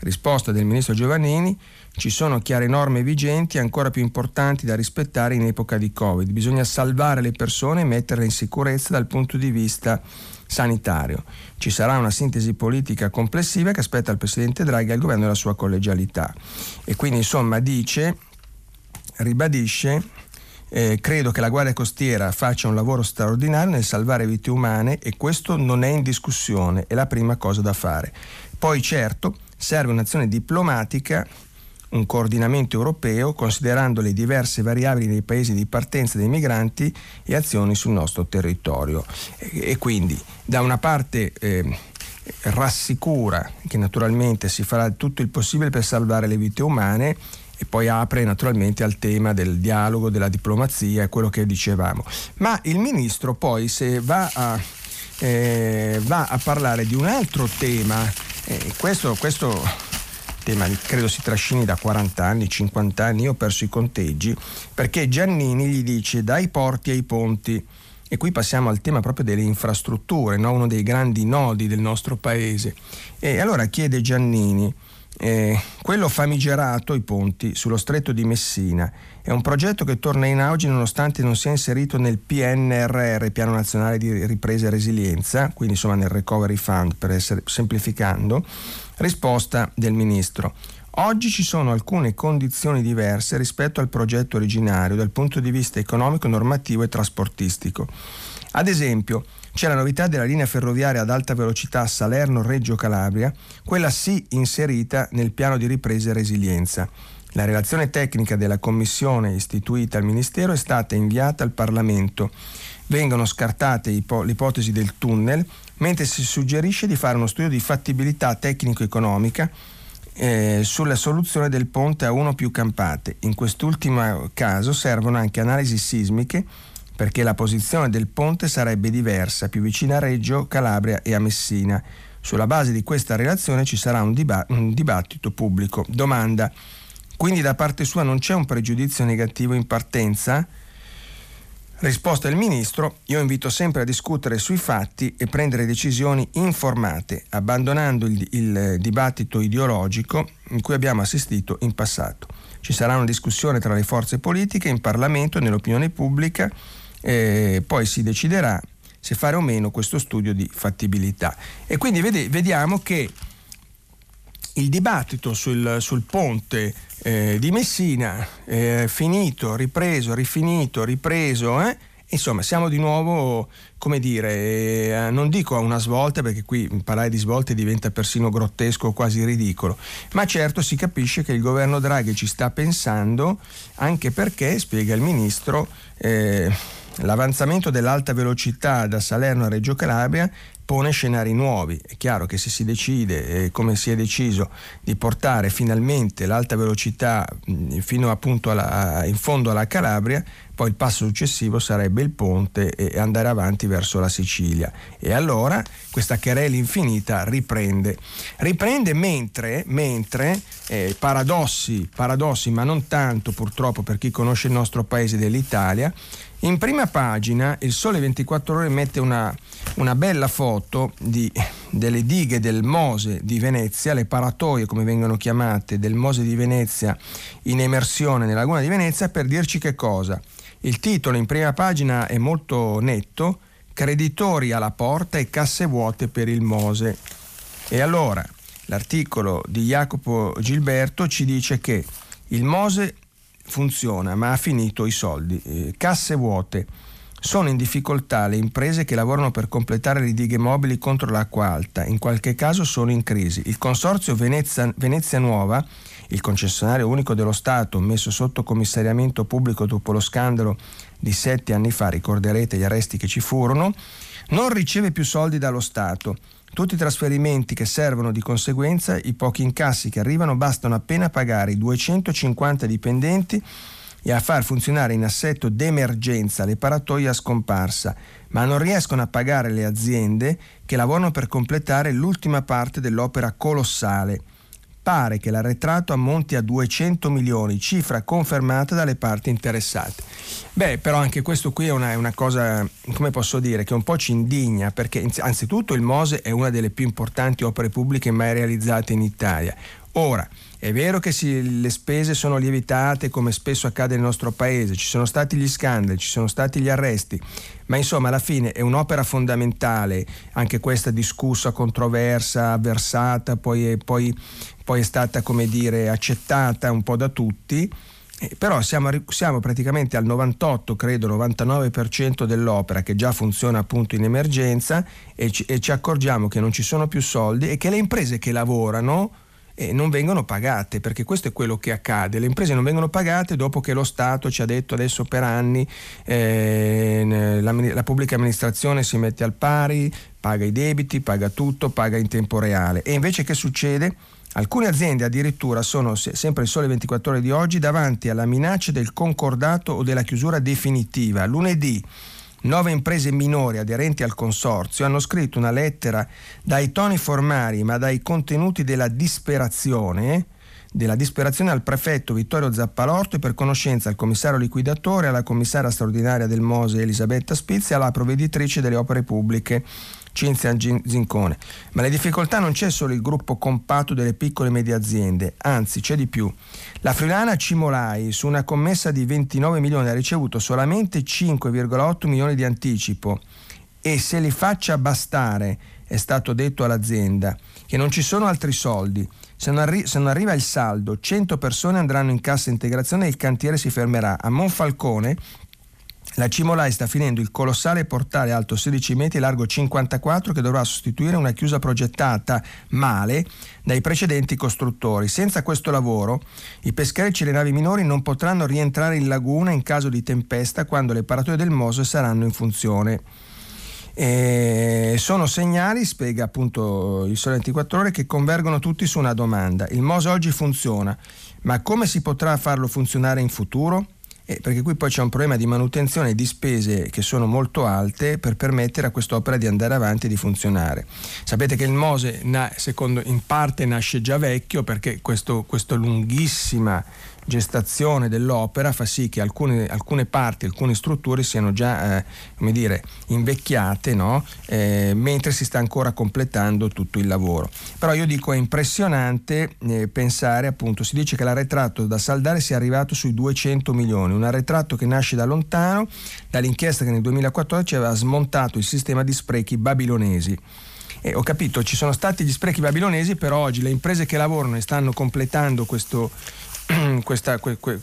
Risposta del ministro Giovannini, ci sono chiare norme vigenti ancora più importanti da rispettare in epoca di Covid. Bisogna salvare le persone e metterle in sicurezza dal punto di vista sanitario. Ci sarà una sintesi politica complessiva che aspetta il Presidente Draghi e il governo della sua collegialità. E quindi insomma dice, ribadisce eh, credo che la Guardia Costiera faccia un lavoro straordinario nel salvare vite umane e questo non è in discussione, è la prima cosa da fare. Poi certo serve un'azione diplomatica un coordinamento europeo considerando le diverse variabili dei paesi di partenza dei migranti e azioni sul nostro territorio. E, e quindi da una parte eh, rassicura che naturalmente si farà tutto il possibile per salvare le vite umane e poi apre naturalmente al tema del dialogo, della diplomazia e quello che dicevamo. Ma il ministro poi se va a, eh, va a parlare di un altro tema, eh, questo, questo tema credo si trascini da 40 anni, 50 anni, io ho perso i conteggi, perché Giannini gli dice dai porti ai ponti. E qui passiamo al tema proprio delle infrastrutture, no? uno dei grandi nodi del nostro paese. E allora chiede Giannini, eh, quello famigerato, i ponti, sullo stretto di Messina, è un progetto che torna in auge nonostante non sia inserito nel PNRR, Piano Nazionale di Ripresa e Resilienza, quindi insomma nel Recovery Fund per essere semplificando, Risposta del Ministro. Oggi ci sono alcune condizioni diverse rispetto al progetto originario dal punto di vista economico, normativo e trasportistico. Ad esempio, c'è la novità della linea ferroviaria ad alta velocità Salerno-Reggio Calabria, quella sì inserita nel piano di ripresa e resilienza. La relazione tecnica della commissione istituita al Ministero è stata inviata al Parlamento. Vengono scartate ipo- l'ipotesi del tunnel mentre si suggerisce di fare uno studio di fattibilità tecnico-economica eh, sulla soluzione del ponte a uno più campate. In quest'ultimo caso servono anche analisi sismiche perché la posizione del ponte sarebbe diversa, più vicina a Reggio, Calabria e a Messina. Sulla base di questa relazione ci sarà un, diba- un dibattito pubblico. Domanda. Quindi da parte sua non c'è un pregiudizio negativo in partenza? Risposta del Ministro, io invito sempre a discutere sui fatti e prendere decisioni informate, abbandonando il, il, dibattito ideologico in cui abbiamo assistito in passato. Ci sarà una discussione tra le forze politiche, in Parlamento, nell'opinione pubblica, e poi si deciderà se fare o meno questo studio di fattibilità. E quindi vede, vediamo che il dibattito sul, sul ponte eh, di Messina, eh, finito, ripreso, rifinito, ripreso, eh? insomma siamo di nuovo, come dire, eh, non dico a una svolta perché qui parlare di svolte diventa persino grottesco, quasi ridicolo, ma certo si capisce che il governo Draghi ci sta pensando anche perché, spiega il ministro, eh, l'avanzamento dell'alta velocità da Salerno a Reggio Calabria pone scenari nuovi. È chiaro che se si decide, eh, come si è deciso, di portare finalmente l'alta velocità mh, fino appunto alla, in fondo alla Calabria, poi il passo successivo sarebbe il ponte e andare avanti verso la Sicilia. E allora questa querela infinita riprende. Riprende mentre, mentre eh, paradossi, paradossi, ma non tanto purtroppo per chi conosce il nostro paese dell'Italia, in prima pagina il Sole 24 ore mette una, una bella foto di, delle dighe del Mose di Venezia, le paratoie come vengono chiamate del Mose di Venezia in emersione nella laguna di Venezia per dirci che cosa. Il titolo in prima pagina è molto netto, creditori alla porta e casse vuote per il Mose. E allora l'articolo di Jacopo Gilberto ci dice che il Mose funziona, ma ha finito i soldi. Eh, casse vuote. Sono in difficoltà le imprese che lavorano per completare le dighe mobili contro l'acqua alta, in qualche caso sono in crisi. Il consorzio Venezia, Venezia Nuova, il concessionario unico dello Stato messo sotto commissariamento pubblico dopo lo scandalo di sette anni fa, ricorderete gli arresti che ci furono, non riceve più soldi dallo Stato tutti i trasferimenti che servono di conseguenza, i pochi incassi che arrivano, bastano appena pagare i 250 dipendenti e a far funzionare in assetto d'emergenza le paratoie a scomparsa, ma non riescono a pagare le aziende che lavorano per completare l'ultima parte dell'opera colossale pare che l'arretrato ammonti a 200 milioni, cifra confermata dalle parti interessate. Beh, però anche questo qui è una, è una, cosa, come posso dire, che un po' ci indigna, perché anzitutto il Mose è una delle più importanti opere pubbliche mai realizzate in Italia. Ora, è vero che si, le spese sono lievitate come spesso accade nel nostro paese, ci sono stati gli scandali, ci sono stati gli arresti, ma insomma alla fine è un'opera fondamentale, anche questa discussa, controversa, avversata, poi, poi, poi è stata come dire accettata un po' da tutti. Eh, però siamo, siamo, praticamente al 98, credo 99% dell'opera che già funziona appunto in emergenza e ci, e ci accorgiamo che non ci sono più soldi e che le imprese che lavorano eh, non vengono pagate, perché questo è quello che accade. Le imprese non vengono pagate dopo che lo Stato ci ha detto adesso per anni eh, la, la pubblica amministrazione si mette al pari, paga i debiti, paga tutto, paga in tempo reale. E invece che succede? Alcune aziende addirittura sono, sempre il sole 24 ore di oggi, davanti alla minaccia del concordato o della chiusura definitiva. Lunedì Nove imprese minori aderenti al consorzio hanno scritto una lettera dai toni formali ma dai contenuti della disperazione della disperazione al prefetto Vittorio Zappalorto e per conoscenza al commissario liquidatore, alla commissaria straordinaria del Mose Elisabetta Spizia alla provveditrice delle opere pubbliche Cinzia Zincone. Ma le difficoltà non c'è solo il gruppo compatto delle piccole e medie aziende, anzi c'è di più. La friulana Cimolai su una commessa di 29 milioni ha ricevuto solamente 5,8 milioni di anticipo e se li faccia bastare, è stato detto all'azienda, che non ci sono altri soldi. Se non, arri- se non, arriva il saldo, 100 persone andranno in cassa integrazione e il cantiere si fermerà. A Monfalcone la Cimolai sta finendo il colossale portale alto 16 metri e largo 54 che dovrà sostituire una chiusa progettata male dai precedenti costruttori. Senza questo lavoro i pescherecci e le navi minori non potranno rientrare in laguna in caso di tempesta quando le paratoie del Mose saranno in funzione. E sono segnali, spiega appunto il Sole 24 Ore, che convergono tutti su una domanda. Il MOSE oggi funziona, ma come si potrà farlo funzionare in futuro? Eh, perché qui poi c'è un problema di manutenzione e di spese che sono molto alte per permettere a quest'opera di andare avanti e di funzionare. Sapete che il Mose secondo, in parte nasce già vecchio perché questo lunghissima gestazione dell'opera fa sì che alcune, alcune parti, alcune strutture siano già eh, come dire, invecchiate, no? eh, mentre si sta ancora completando tutto il lavoro. Però io dico è impressionante eh, pensare, appunto, si dice che l'arretrato da saldare sia arrivato sui 200 milioni, un arretrato che nasce da lontano, dall'inchiesta che nel 2014 aveva smontato il sistema di sprechi babilonesi. E ho capito, ci sono stati gli sprechi babilonesi, però oggi le imprese che lavorano e stanno completando questo, [CLEARS THROAT] questa, que, que,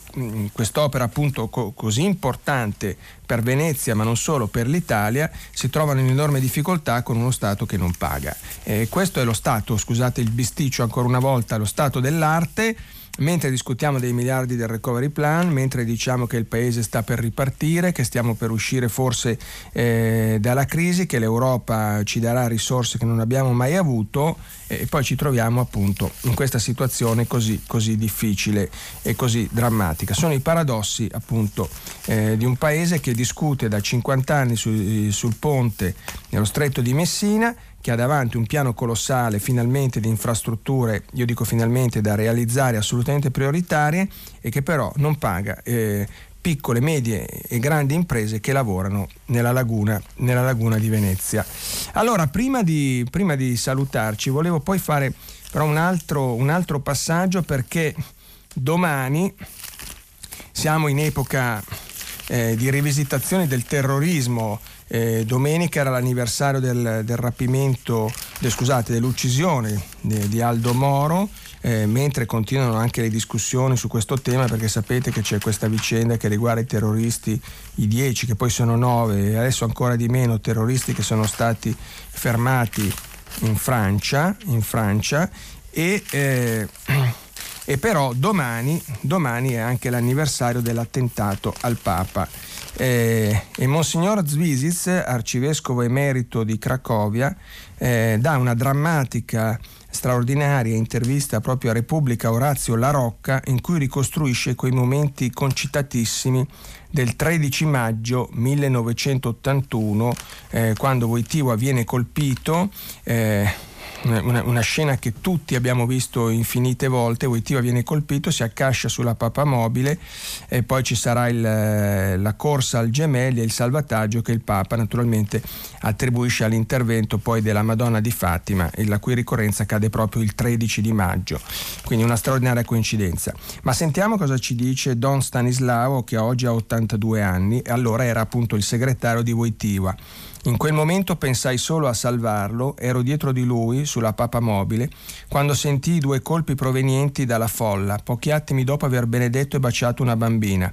quest'opera appunto co, così importante per Venezia ma non solo per l'Italia si trovano in enorme difficoltà con uno Stato che non paga. Eh, questo è lo Stato, scusate il bisticcio ancora una volta, lo Stato dell'arte mentre discutiamo dei miliardi del recovery plan, mentre diciamo che il paese sta per ripartire, che stiamo per uscire forse eh, dalla crisi, che l'Europa ci darà risorse che non abbiamo mai avuto e poi ci troviamo appunto in questa situazione così, così difficile e così drammatica. Sono i paradossi appunto eh, di un paese che discute da 50 anni su, sul ponte nello stretto di Messina che ha davanti un piano colossale finalmente di infrastrutture, io dico finalmente da realizzare assolutamente prioritarie e che però non paga eh, piccole, medie e grandi imprese che lavorano nella laguna, nella laguna di Venezia. Allora, prima di, prima di, salutarci, volevo poi fare però un altro, un altro passaggio perché domani siamo in epoca eh, di rivisitazione del terrorismo eh, domenica era l'anniversario del, del rapimento, de, scusate, dell'uccisione di, di Aldo Moro, eh, mentre continuano anche le discussioni su questo tema perché sapete che c'è questa vicenda che riguarda i terroristi, i dieci che poi sono nove e adesso ancora di meno terroristi che sono stati fermati in Francia, in Francia e, eh, [CLEARS THROAT] e però domani, domani è anche l'anniversario dell'attentato al Papa. Eh, e Monsignor Zvisic, arcivescovo emerito di Cracovia, eh, dà una drammatica, straordinaria intervista proprio a Repubblica Orazio La Rocca in cui ricostruisce quei momenti concitatissimi del 13 maggio 1981, eh, quando Wojtyła viene colpito. Eh, una, una, scena che tutti abbiamo visto infinite volte, Wojtyła viene colpito, si accascia sulla papa mobile e poi ci sarà il, eh, la corsa al gemelli e il salvataggio che il Papa naturalmente attribuisce all'intervento poi della Madonna di Fatima, la cui ricorrenza cade proprio il 13 di maggio, quindi una straordinaria coincidenza. Ma sentiamo cosa ci dice Don Stanislao che oggi ha 82 anni e allora era appunto il segretario di Wojtyła. In quel momento pensai solo a salvarlo, ero dietro di lui, sulla papa mobile, quando sentii due colpi provenienti dalla folla, pochi attimi dopo aver benedetto e baciato una bambina.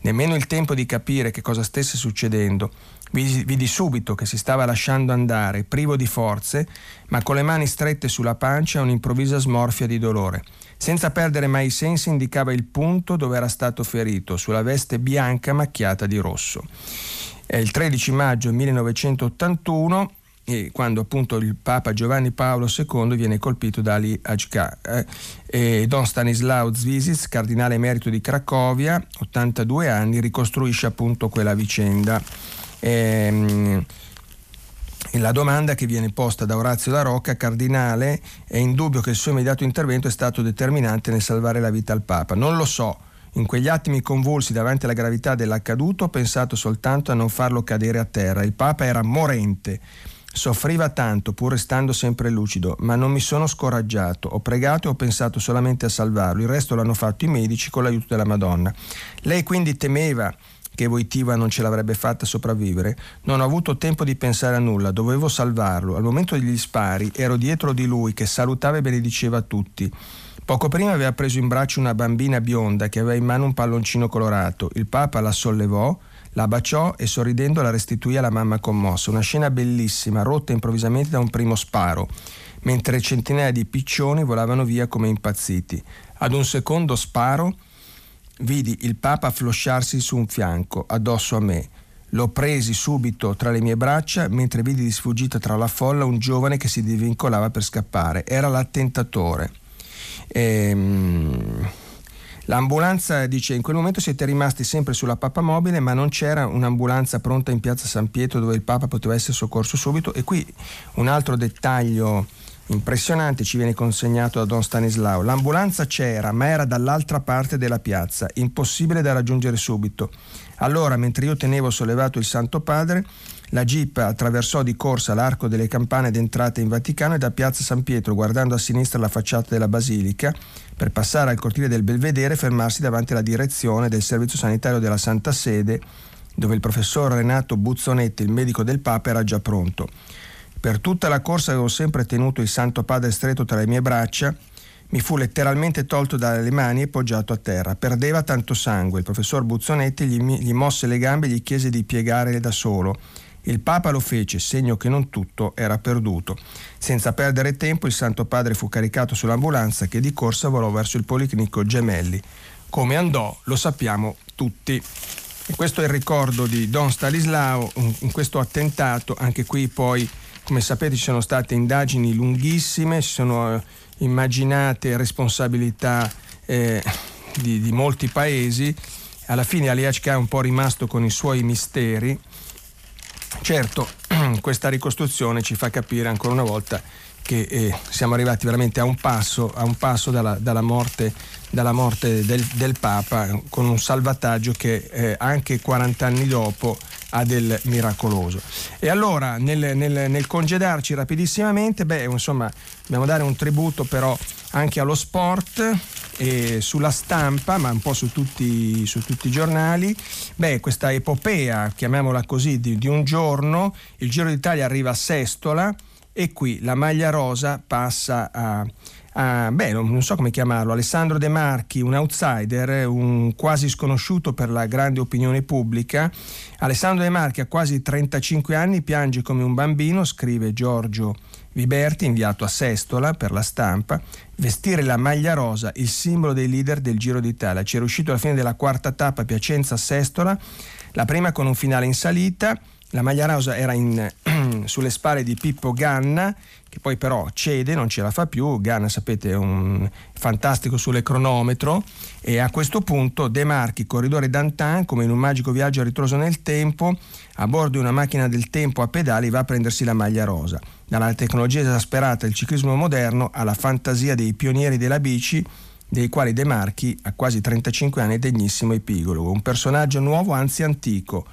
Nemmeno il tempo di capire che cosa stesse succedendo. Vidi subito che si stava lasciando andare, privo di forze, ma con le mani strette sulla pancia un'improvvisa smorfia di dolore. Senza perdere mai i sensi indicava il punto dove era stato ferito, sulla veste bianca macchiata di rosso. È il 13 maggio 1981 quando appunto il Papa Giovanni Paolo II viene colpito da Ali Ajka. Eh, Don Stanislao Zvisic, cardinale emerito di Cracovia, 82 anni, ricostruisce appunto quella vicenda. Eh, la domanda che viene posta da Orazio La Rocca, cardinale, è indubbio che il suo immediato intervento è stato determinante nel salvare la vita al Papa. Non lo so in quegli attimi convulsi davanti alla gravità dell'accaduto ho pensato soltanto a non farlo cadere a terra. Il Papa era morente. Soffriva tanto, pur restando sempre lucido, ma non mi sono scoraggiato. Ho pregato e ho pensato solamente a salvarlo. Il resto l'hanno fatto i medici con l'aiuto della Madonna. Lei quindi temeva che Voitiva non ce l'avrebbe fatta sopravvivere. Non ho avuto tempo di pensare a nulla, dovevo salvarlo. Al momento degli spari ero dietro di lui che salutava e benediceva tutti. Poco prima aveva preso in braccio una bambina bionda che aveva in mano un palloncino colorato. Il Papa la sollevò, la baciò e sorridendo la restituì alla mamma commossa. Una scena bellissima, rotta improvvisamente da un primo sparo, mentre centinaia di piccioni volavano via come impazziti. Ad un secondo sparo vidi il Papa afflosciarsi su un fianco, addosso a me. L'ho presi subito tra le mie braccia mentre vidi di sfuggita tra la folla un giovane che si divincolava per scappare. Era l'attentatore. Ehm, l'ambulanza dice in quel momento siete rimasti sempre sulla mobile ma non c'era un'ambulanza pronta in piazza San Pietro dove il Papa poteva essere soccorso subito e qui un altro dettaglio impressionante ci viene consegnato da Don Stanislao. L'ambulanza c'era ma era dall'altra parte della piazza, impossibile da raggiungere subito. Allora mentre io tenevo sollevato il Santo Padre la Jeep attraversò di corsa l'arco delle campane d'entrata in Vaticano e da piazza San Pietro, guardando a sinistra la facciata della Basilica, per passare al cortile del Belvedere e fermarsi davanti alla direzione del servizio sanitario della Santa Sede, dove il professor Renato Buzzonetti, il medico del Papa, era già pronto. Per tutta la corsa avevo sempre tenuto il Santo Padre stretto tra le mie braccia, mi fu letteralmente tolto dalle mani e poggiato a terra. Perdeva tanto sangue. Il professor Buzzonetti gli, gli mosse le gambe e gli chiese di piegare da solo. Il Papa lo fece, segno che non tutto era perduto. Senza perdere tempo il Santo Padre fu caricato sull'ambulanza che di corsa volò verso il Policlinico Gemelli. Come andò lo sappiamo tutti. E questo è il ricordo di Don Stanislao in questo attentato, anche qui poi come sapete ci sono state indagini lunghissime, si sono eh, immaginate responsabilità eh, di, di molti paesi, alla fine Aliashka è un po' rimasto con i suoi misteri, Certo, [CLEARS THROAT] questa ricostruzione ci fa capire ancora una volta che eh, siamo arrivati veramente a un passo, a un passo dalla, dalla, morte, dalla morte del, del, Papa con un salvataggio che eh, anche 40 anni dopo ha del miracoloso. E allora nel, nel, nel congedarci rapidissimamente, beh, insomma, dobbiamo dare un tributo però anche allo sport sulla stampa, ma un po' su tutti, su tutti i giornali. Beh, questa epopea, chiamiamola così, di, di un giorno, il Giro d'Italia arriva a Sestola e qui la maglia rosa passa a, a beh, non so come chiamarlo, Alessandro De Marchi, un outsider, un quasi sconosciuto per la grande opinione pubblica. Alessandro De Marchi a quasi 35 anni piange come un bambino, scrive Giorgio Viberti, inviato a Sestola per la stampa, vestire la maglia rosa, il simbolo dei leader del Giro d'Italia. Ci è riuscito alla fine della quarta tappa Piacenza-Sestola, la prima con un finale in salita. La maglia rosa era in, [CLEARS THROAT] sulle spalle di Pippo Ganna, che poi però cede, non ce la fa più. Ganna, sapete, è un fantastico sulle cronometro. E a questo punto De Marchi, corridore d'Antan, come in un magico viaggio a ritroso nel tempo, a bordo di una macchina del tempo a pedali, va a prendersi la maglia rosa dalla tecnologia esasperata del ciclismo moderno alla fantasia dei pionieri della bici, dei quali De Marchi ha quasi 35 anni è degnissimo epigologo, un personaggio nuovo, anzi antico.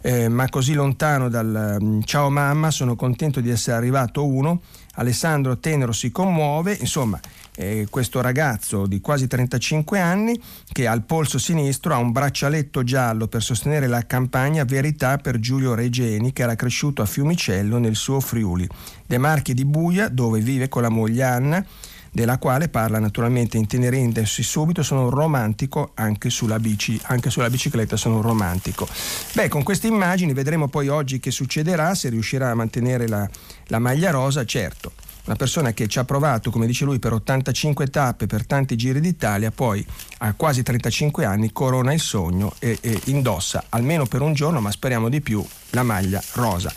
Eh, ma così lontano dal um, ciao mamma sono contento di essere arrivato uno. Alessandro Tenero si commuove, insomma eh, questo ragazzo di quasi 35 anni che al polso sinistro ha un braccialetto giallo per sostenere la campagna Verità per Giulio Regeni che era cresciuto a Fiumicello nel suo Friuli. De Marchi di Buia dove vive con la moglie Anna della quale parla naturalmente intenerendosi subito, sono un romantico anche sulla bici, anche sulla bicicletta sono un romantico. Beh, con queste immagini vedremo poi oggi che succederà, se riuscirà a mantenere la, la maglia rosa, certo una persona che ci ha provato, come dice lui, per 85 tappe, per tanti giri d'Italia, poi a quasi 35 anni corona il sogno e, e indossa, almeno per un giorno, ma speriamo di più, la maglia rosa.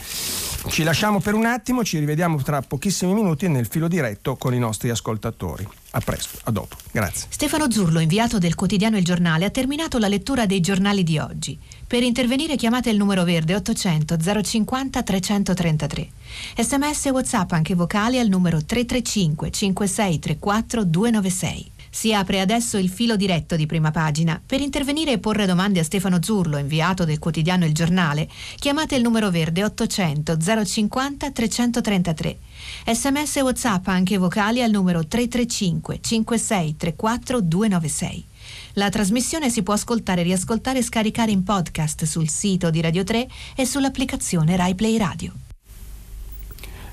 Ci lasciamo per un attimo, ci rivediamo tra pochissimi minuti nel filo diretto con i nostri ascoltatori. A presto, a dopo. Grazie. Stefano Zurlo, inviato del quotidiano Il Giornale, ha terminato la lettura dei giornali di oggi. Per intervenire chiamate il numero verde 800 050 333. Sms e WhatsApp anche vocali al numero 335 5634 296. Si apre adesso il filo diretto di prima pagina. Per intervenire e porre domande a Stefano Zurlo, inviato del quotidiano Il Giornale, chiamate il numero verde 800 050 333. Sms e WhatsApp anche vocali al numero 335 5634 296. La trasmissione si può ascoltare, riascoltare e scaricare in podcast sul sito di Radio 3 e sull'applicazione RaiPlay Radio.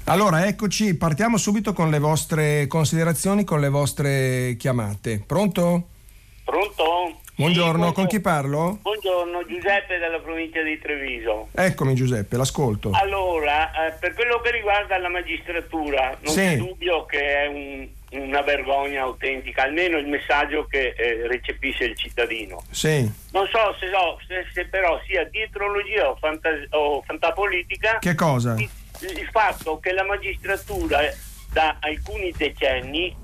Allora, eccoci, partiamo subito con le vostre considerazioni, con le vostre chiamate. Pronto? Pronto? Buongiorno, sì, con chi parlo? Buongiorno, Giuseppe dalla provincia di Treviso. Eccomi Giuseppe, l'ascolto. Allora, eh, per quello che riguarda la magistratura, non sì. c'è dubbio che è un, una vergogna autentica, almeno il messaggio che eh, recepisce il cittadino. Sì. Non so se, so, se, se però sia dietrologia o, fantas- o fantapolitica. Che cosa? Il, il, fatto che la magistratura da alcuni decenni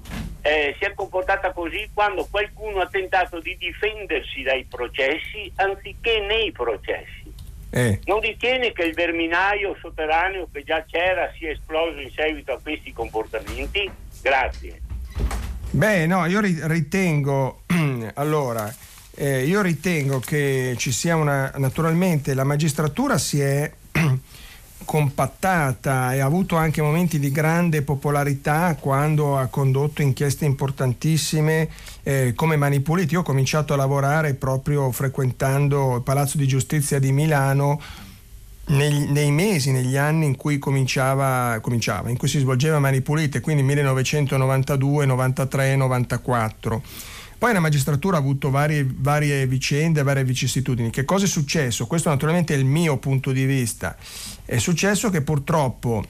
eh, si è comportata così quando qualcuno ha tentato di difendersi dai processi anziché nei processi. Eh. Non ritiene che il verminaio sotterraneo che già c'era sia esploso in seguito a questi comportamenti? Grazie. Beh, no, io ritengo, [CLEARS THROAT] allora, eh, io ritengo che ci sia una, naturalmente la magistratura si è [CLEARS THROAT] compattata e ha avuto anche momenti di grande popolarità quando ha condotto inchieste importantissime eh, come Mani Pulite. Io ho cominciato a lavorare proprio frequentando il Palazzo di Giustizia di Milano nei, nei mesi, negli anni in cui cominciava, cominciava, in cui si svolgeva Mani Pulite, quindi 1992, 93, 94. Poi la magistratura ha avuto varie, varie, vicende, varie vicissitudini. Che cosa è successo? Questo naturalmente è il mio punto di vista. È successo che purtroppo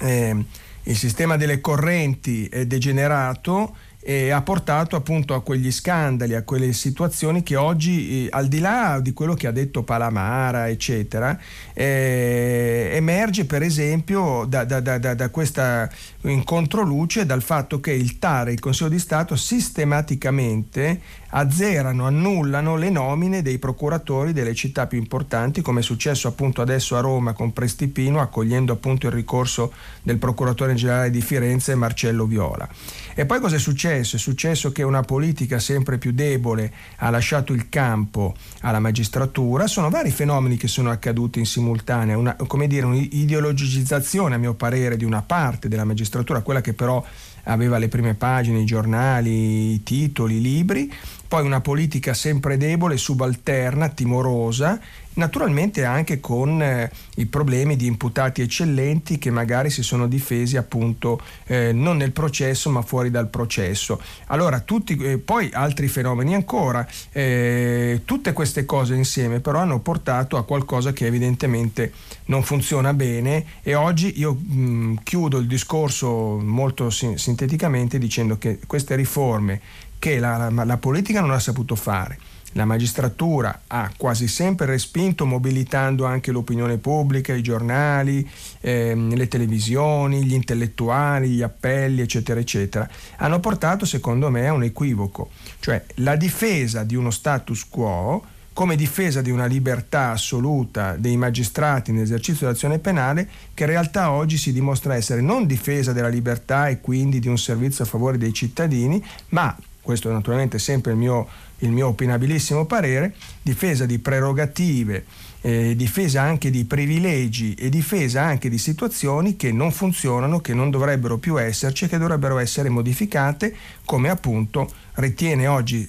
eh, il sistema delle correnti è degenerato e ha portato appunto a quegli scandali, a quelle situazioni che oggi, eh, al di là di quello che ha detto Palamara, eccetera, eh, emerge per esempio da, da, da, da questa incontroluce dal fatto che il TAR il Consiglio di Stato sistematicamente azzerano, annullano le nomine dei procuratori delle città più importanti, come è successo appunto adesso a Roma con Prestipino, accogliendo appunto il ricorso del procuratore generale di Firenze Marcello Viola. E poi cosa è successo? È successo che una politica sempre più debole ha lasciato il campo alla magistratura, sono vari fenomeni che sono accaduti in simultanea, una, come dire un'ideologizzazione a mio parere di una parte della magistratura, quella che però aveva le prime pagine, i giornali, i titoli, i libri, poi una politica sempre debole, subalterna, timorosa, naturalmente anche con eh, i problemi di imputati eccellenti che magari si sono difesi appunto eh, non nel processo ma fuori dal processo. Allora, tutti, eh, poi altri fenomeni ancora, eh, tutte queste cose insieme però hanno portato a qualcosa che evidentemente non funziona bene e oggi io mh, chiudo il discorso molto sin- sinteticamente dicendo che queste riforme che la, la, la politica non ha saputo fare. La magistratura ha quasi sempre respinto mobilitando anche l'opinione pubblica, i giornali, ehm, le televisioni, gli intellettuali, gli appelli, eccetera, eccetera. Hanno portato, secondo me, a un equivoco, cioè la difesa di uno status quo come difesa di una libertà assoluta dei magistrati nell'esercizio dell'azione penale, che in realtà oggi si dimostra essere non difesa della libertà e quindi di un servizio a favore dei cittadini, ma questo è naturalmente sempre il mio, il mio opinabilissimo parere, difesa di prerogative, eh, difesa anche di privilegi e difesa anche di situazioni che non funzionano, che non dovrebbero più esserci e che dovrebbero essere modificate, come appunto ritiene oggi,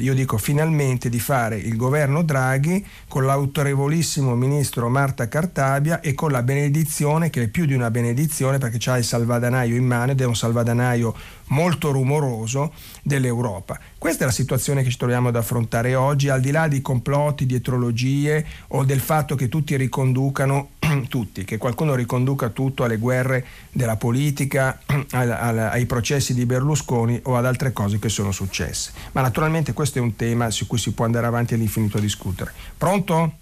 io dico finalmente, di fare il governo Draghi con l'autorevolissimo ministro Marta Cartabia e con la benedizione, che è più di una benedizione perché c'ha il salvadanaio in mano ed è un salvadanaio molto rumoroso dell'Europa. Questa è la situazione che ci troviamo ad affrontare oggi, al di là di complotti, dietrologie o del fatto che tutti riconducano, [CLEARS THROAT] tutti, che qualcuno riconduca tutto alle guerre della politica, [CLEARS THROAT] ai processi di Berlusconi o ad altre cose che sono successe. Ma naturalmente questo è un tema su cui si può andare avanti all'infinito a discutere. Pronto?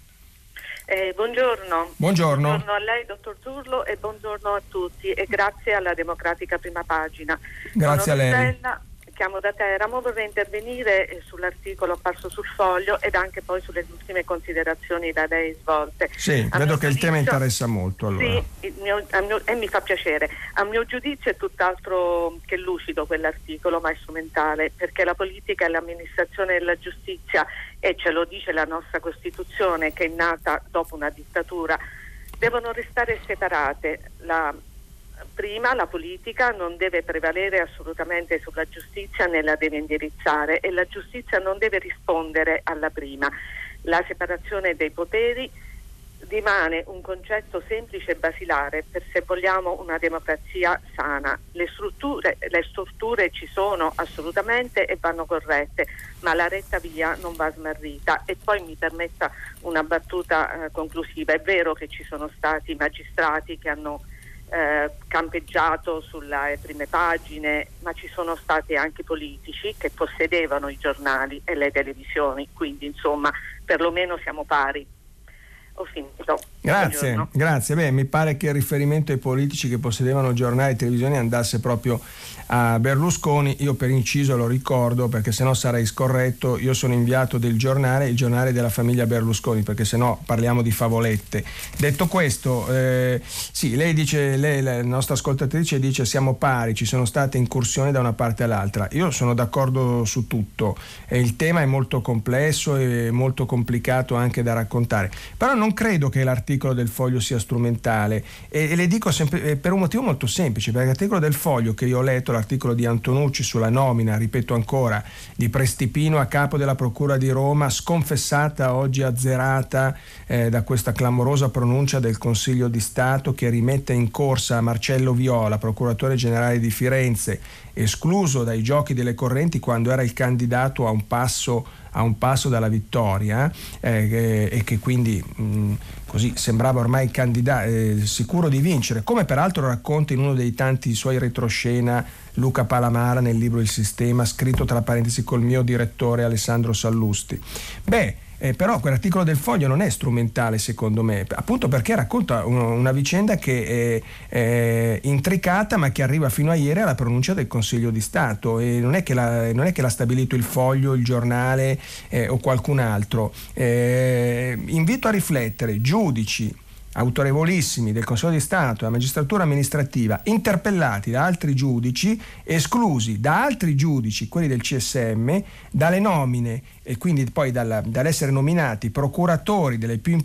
Eh, buongiorno. buongiorno. Buongiorno a lei, dottor Zurlo, e buongiorno a tutti e grazie alla Democratica Prima Pagina. Grazie Sono a lei. Rossella, chiamo da Teramo, vorrei intervenire eh, sull'articolo apparso sul foglio ed anche poi sulle ultime considerazioni da lei svolte. Sì, a vedo che il tema interessa molto. Allora. Sì, mio, mio, e mi fa piacere. A mio giudizio è tutt'altro che lucido quell'articolo, ma è strumentale, perché la politica e l'amministrazione della giustizia, e ce lo dice la nostra Costituzione, che è nata dopo una dittatura, devono restare separate. La, prima la politica non deve prevalere assolutamente sulla giustizia né la deve indirizzare e la giustizia non deve rispondere alla prima. La separazione dei poteri rimane un concetto semplice e basilare per se vogliamo una democrazia sana. Le strutture, le strutture ci sono assolutamente e vanno corrette, ma la retta via non va smarrita. E poi mi permetta una battuta eh, conclusiva. È vero che ci sono stati magistrati che hanno eh, campeggiato sulle prime pagine, ma ci sono stati anche politici che possedevano i giornali e le televisioni, quindi insomma perlomeno siamo pari. Ho finito. Grazie, grazie. Beh, mi pare che il riferimento ai politici che possedevano giornali e televisioni andasse proprio a Berlusconi. Io per inciso lo ricordo perché sennò sarei scorretto. Io sono inviato del giornale, il giornale della famiglia Berlusconi, perché sennò parliamo di favolette. Detto questo, eh, sì, lei dice, lei, la nostra ascoltatrice dice siamo pari, ci sono state incursioni da una parte all'altra. Io sono d'accordo su tutto. E il tema è molto complesso e molto complicato anche da raccontare. Però non credo che l'articolo l'articolo del foglio sia strumentale. E, e le dico sempre, eh, per un motivo molto semplice, perché l'articolo del foglio che io ho letto, l'articolo di Antonucci sulla nomina, ripeto ancora, di Prestipino a capo della Procura di Roma, sconfessata oggi azzerata eh, da questa clamorosa pronuncia del Consiglio di Stato che rimette in corsa Marcello Viola, procuratore generale di Firenze, escluso dai giochi delle correnti quando era il candidato a un passo a un passo dalla vittoria eh, e che quindi mh, così sembrava ormai candida- eh, sicuro di vincere, come peraltro racconta in uno dei tanti suoi retroscena Luca Palamara nel libro Il Sistema, scritto tra parentesi col mio direttore Alessandro Sallusti. Beh, eh, però quell'articolo del foglio non è strumentale secondo me, appunto perché racconta un, una vicenda che è, è, intricata ma che arriva fino a ieri alla pronuncia del Consiglio di Stato e non è che, la, non è che l'ha stabilito il foglio, il giornale eh, o qualcun altro. Eh, invito a riflettere, giudici, autorevolissimi del Consiglio di Stato e della magistratura amministrativa interpellati da altri giudici, esclusi da altri giudici, quelli del CSM, dalle nomine e quindi poi dalla, dall'essere nominati procuratori più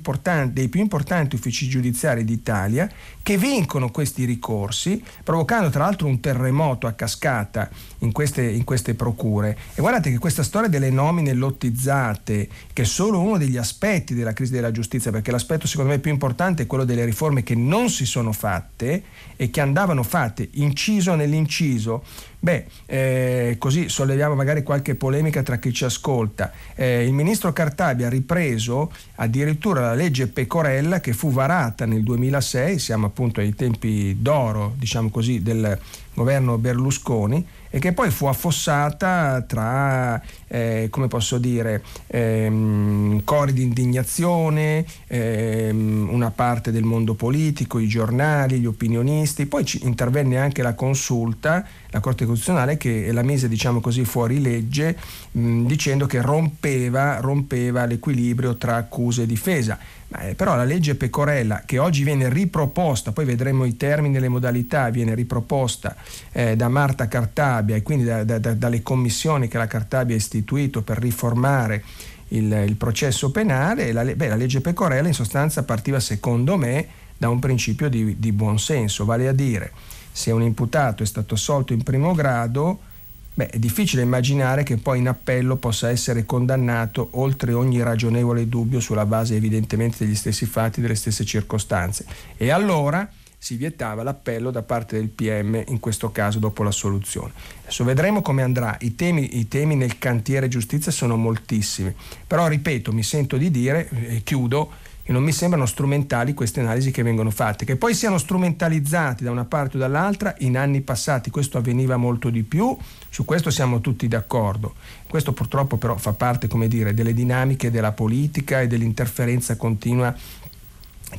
dei più importanti uffici giudiziari d'Italia, che vincono questi ricorsi, provocando tra l'altro un terremoto a cascata in queste, in queste procure. E guardate che questa storia delle nomine lottizzate, che è solo uno degli aspetti della crisi della giustizia, perché l'aspetto secondo me più importante è quello delle riforme che non si sono fatte e che andavano fatte inciso nell'inciso Beh, eh, così solleviamo magari qualche polemica tra chi ci ascolta. Eh, il ministro Cartabia ha ripreso addirittura la legge Pecorella che fu varata nel 2006, siamo appunto ai tempi d'oro, diciamo così, del governo Berlusconi e che poi fu affossata tra, eh, come posso dire, ehm, cori di indignazione, ehm, una parte del mondo politico, i giornali, gli opinionisti, poi ci intervenne anche la consulta, la Corte Costituzionale che la mise diciamo così fuori legge mh, dicendo che rompeva, rompeva l'equilibrio tra accusa e difesa. Eh, però la legge Pecorella, che oggi viene riproposta, poi vedremo i termini e le modalità, viene riproposta eh, da Marta Cartabia e quindi da, da, da, dalle commissioni che la Cartabia ha istituito per riformare il, il processo penale, la, beh, la, legge Pecorella in sostanza partiva secondo me da un principio di, di buonsenso, vale a dire se un imputato è stato assolto in primo grado, Beh, è difficile immaginare che poi in appello possa essere condannato oltre ogni ragionevole dubbio sulla base evidentemente degli stessi fatti, delle stesse circostanze. E allora si vietava l'appello da parte del PM, in questo caso dopo l'assoluzione. Adesso vedremo come andrà. I temi, I temi nel cantiere giustizia sono moltissimi, però ripeto, mi sento di dire, e chiudo, e non mi sembrano strumentali queste analisi che vengono fatte. Che poi siano strumentalizzati da una parte o dall'altra, in anni passati questo avveniva molto di più, su questo siamo tutti d'accordo. Questo purtroppo però fa parte, come dire, delle dinamiche della politica e dell'interferenza continua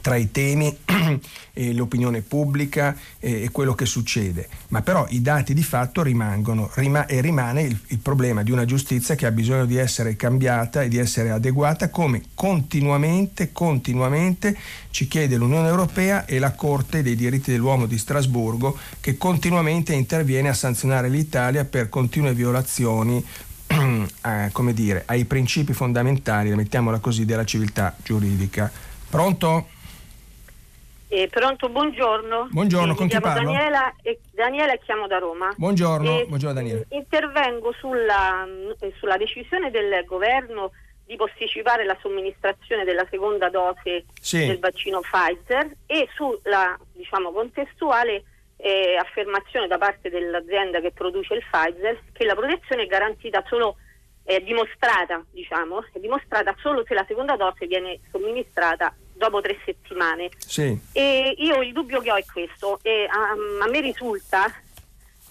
tra i temi [CLEARS THROAT] e l'opinione pubblica e, quello che succede, ma però i dati di fatto rimangono rima- e rimane il, il, problema di una giustizia che ha bisogno di essere cambiata e di essere adeguata come continuamente, continuamente ci chiede l'Unione Europea e la Corte dei diritti dell'uomo di Strasburgo che continuamente interviene a sanzionare l'Italia per continue violazioni [CLEARS THROAT] eh, come dire, ai principi fondamentali, mettiamola così, della civiltà giuridica. Pronto? Eh, pronto, buongiorno. Buongiorno, eh, con chi parlo? Daniela e, Daniela chiamo da Roma. Buongiorno, eh, buongiorno Daniela. Intervengo sulla, eh, sulla, decisione del governo di posticipare la somministrazione della seconda dose sì. del vaccino Pfizer e sulla diciamo, contestuale eh, affermazione da parte dell'azienda che produce il Pfizer che la protezione è garantita solo è dimostrata, diciamo, è dimostrata solo se la seconda dose viene somministrata dopo tre settimane. Sì. E io il dubbio che ho è questo, e a, a me risulta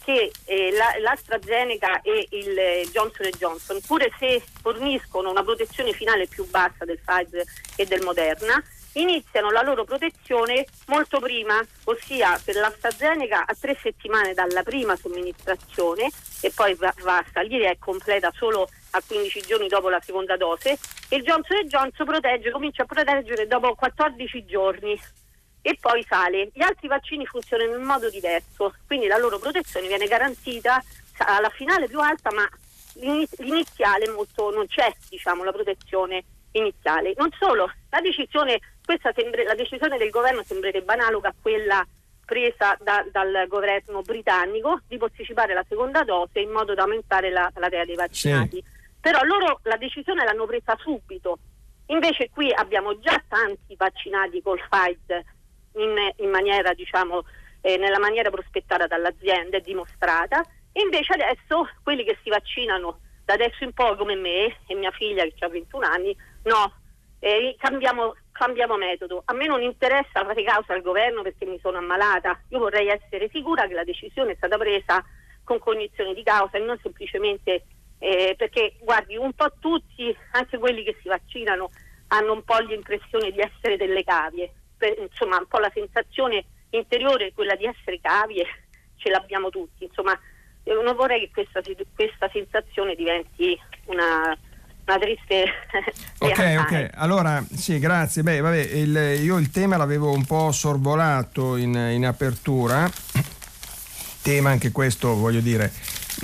che eh, la, l'AstraZeneca e il eh, Johnson Johnson, pure se forniscono una protezione finale più bassa del Pfizer e del Moderna, iniziano la loro protezione molto prima, ossia per l'AstraZeneca a tre settimane dalla prima somministrazione e poi va, va a salire e completa solo a 15 giorni dopo la seconda dose e Johnson Johnson protegge, comincia a proteggere dopo 14 giorni e poi sale. Gli altri vaccini funzionano in modo diverso, quindi la loro protezione viene garantita alla finale più alta, ma l'iniziale molto, non c'è diciamo, la protezione iniziale. Non solo, la decisione, sembra, la decisione del governo sembrerebbe analoga a quella presa da, dal governo britannico di posticipare la seconda dose in modo da aumentare la platea dei vaccinati. Sì. Però loro la decisione l'hanno presa subito. Invece qui abbiamo già tanti vaccinati col Pfizer in, in maniera, diciamo, eh, nella maniera prospettata dall'azienda e dimostrata. Invece adesso quelli che si vaccinano da adesso in poi come me e mia figlia che ha 21 anni, no, eh, cambiamo, cambiamo, metodo. A me non interessa fare causa al governo perché mi sono ammalata, io vorrei essere sicura che la decisione è stata presa con cognizione di causa e non semplicemente eh, perché guardi un po' tutti, anche quelli che si vaccinano, hanno un po' l'impressione di essere delle cavie, per, insomma un po' la sensazione interiore quella di essere cavie [LAUGHS] ce l'abbiamo tutti, insomma non vorrei che questa, questa sensazione diventi una, una triste [LAUGHS] ok ok. allora sì grazie. Beh vabbè il, io il tema l'avevo un po' sorvolato in, in apertura. [CLEARS THROAT] Tema anche questo voglio dire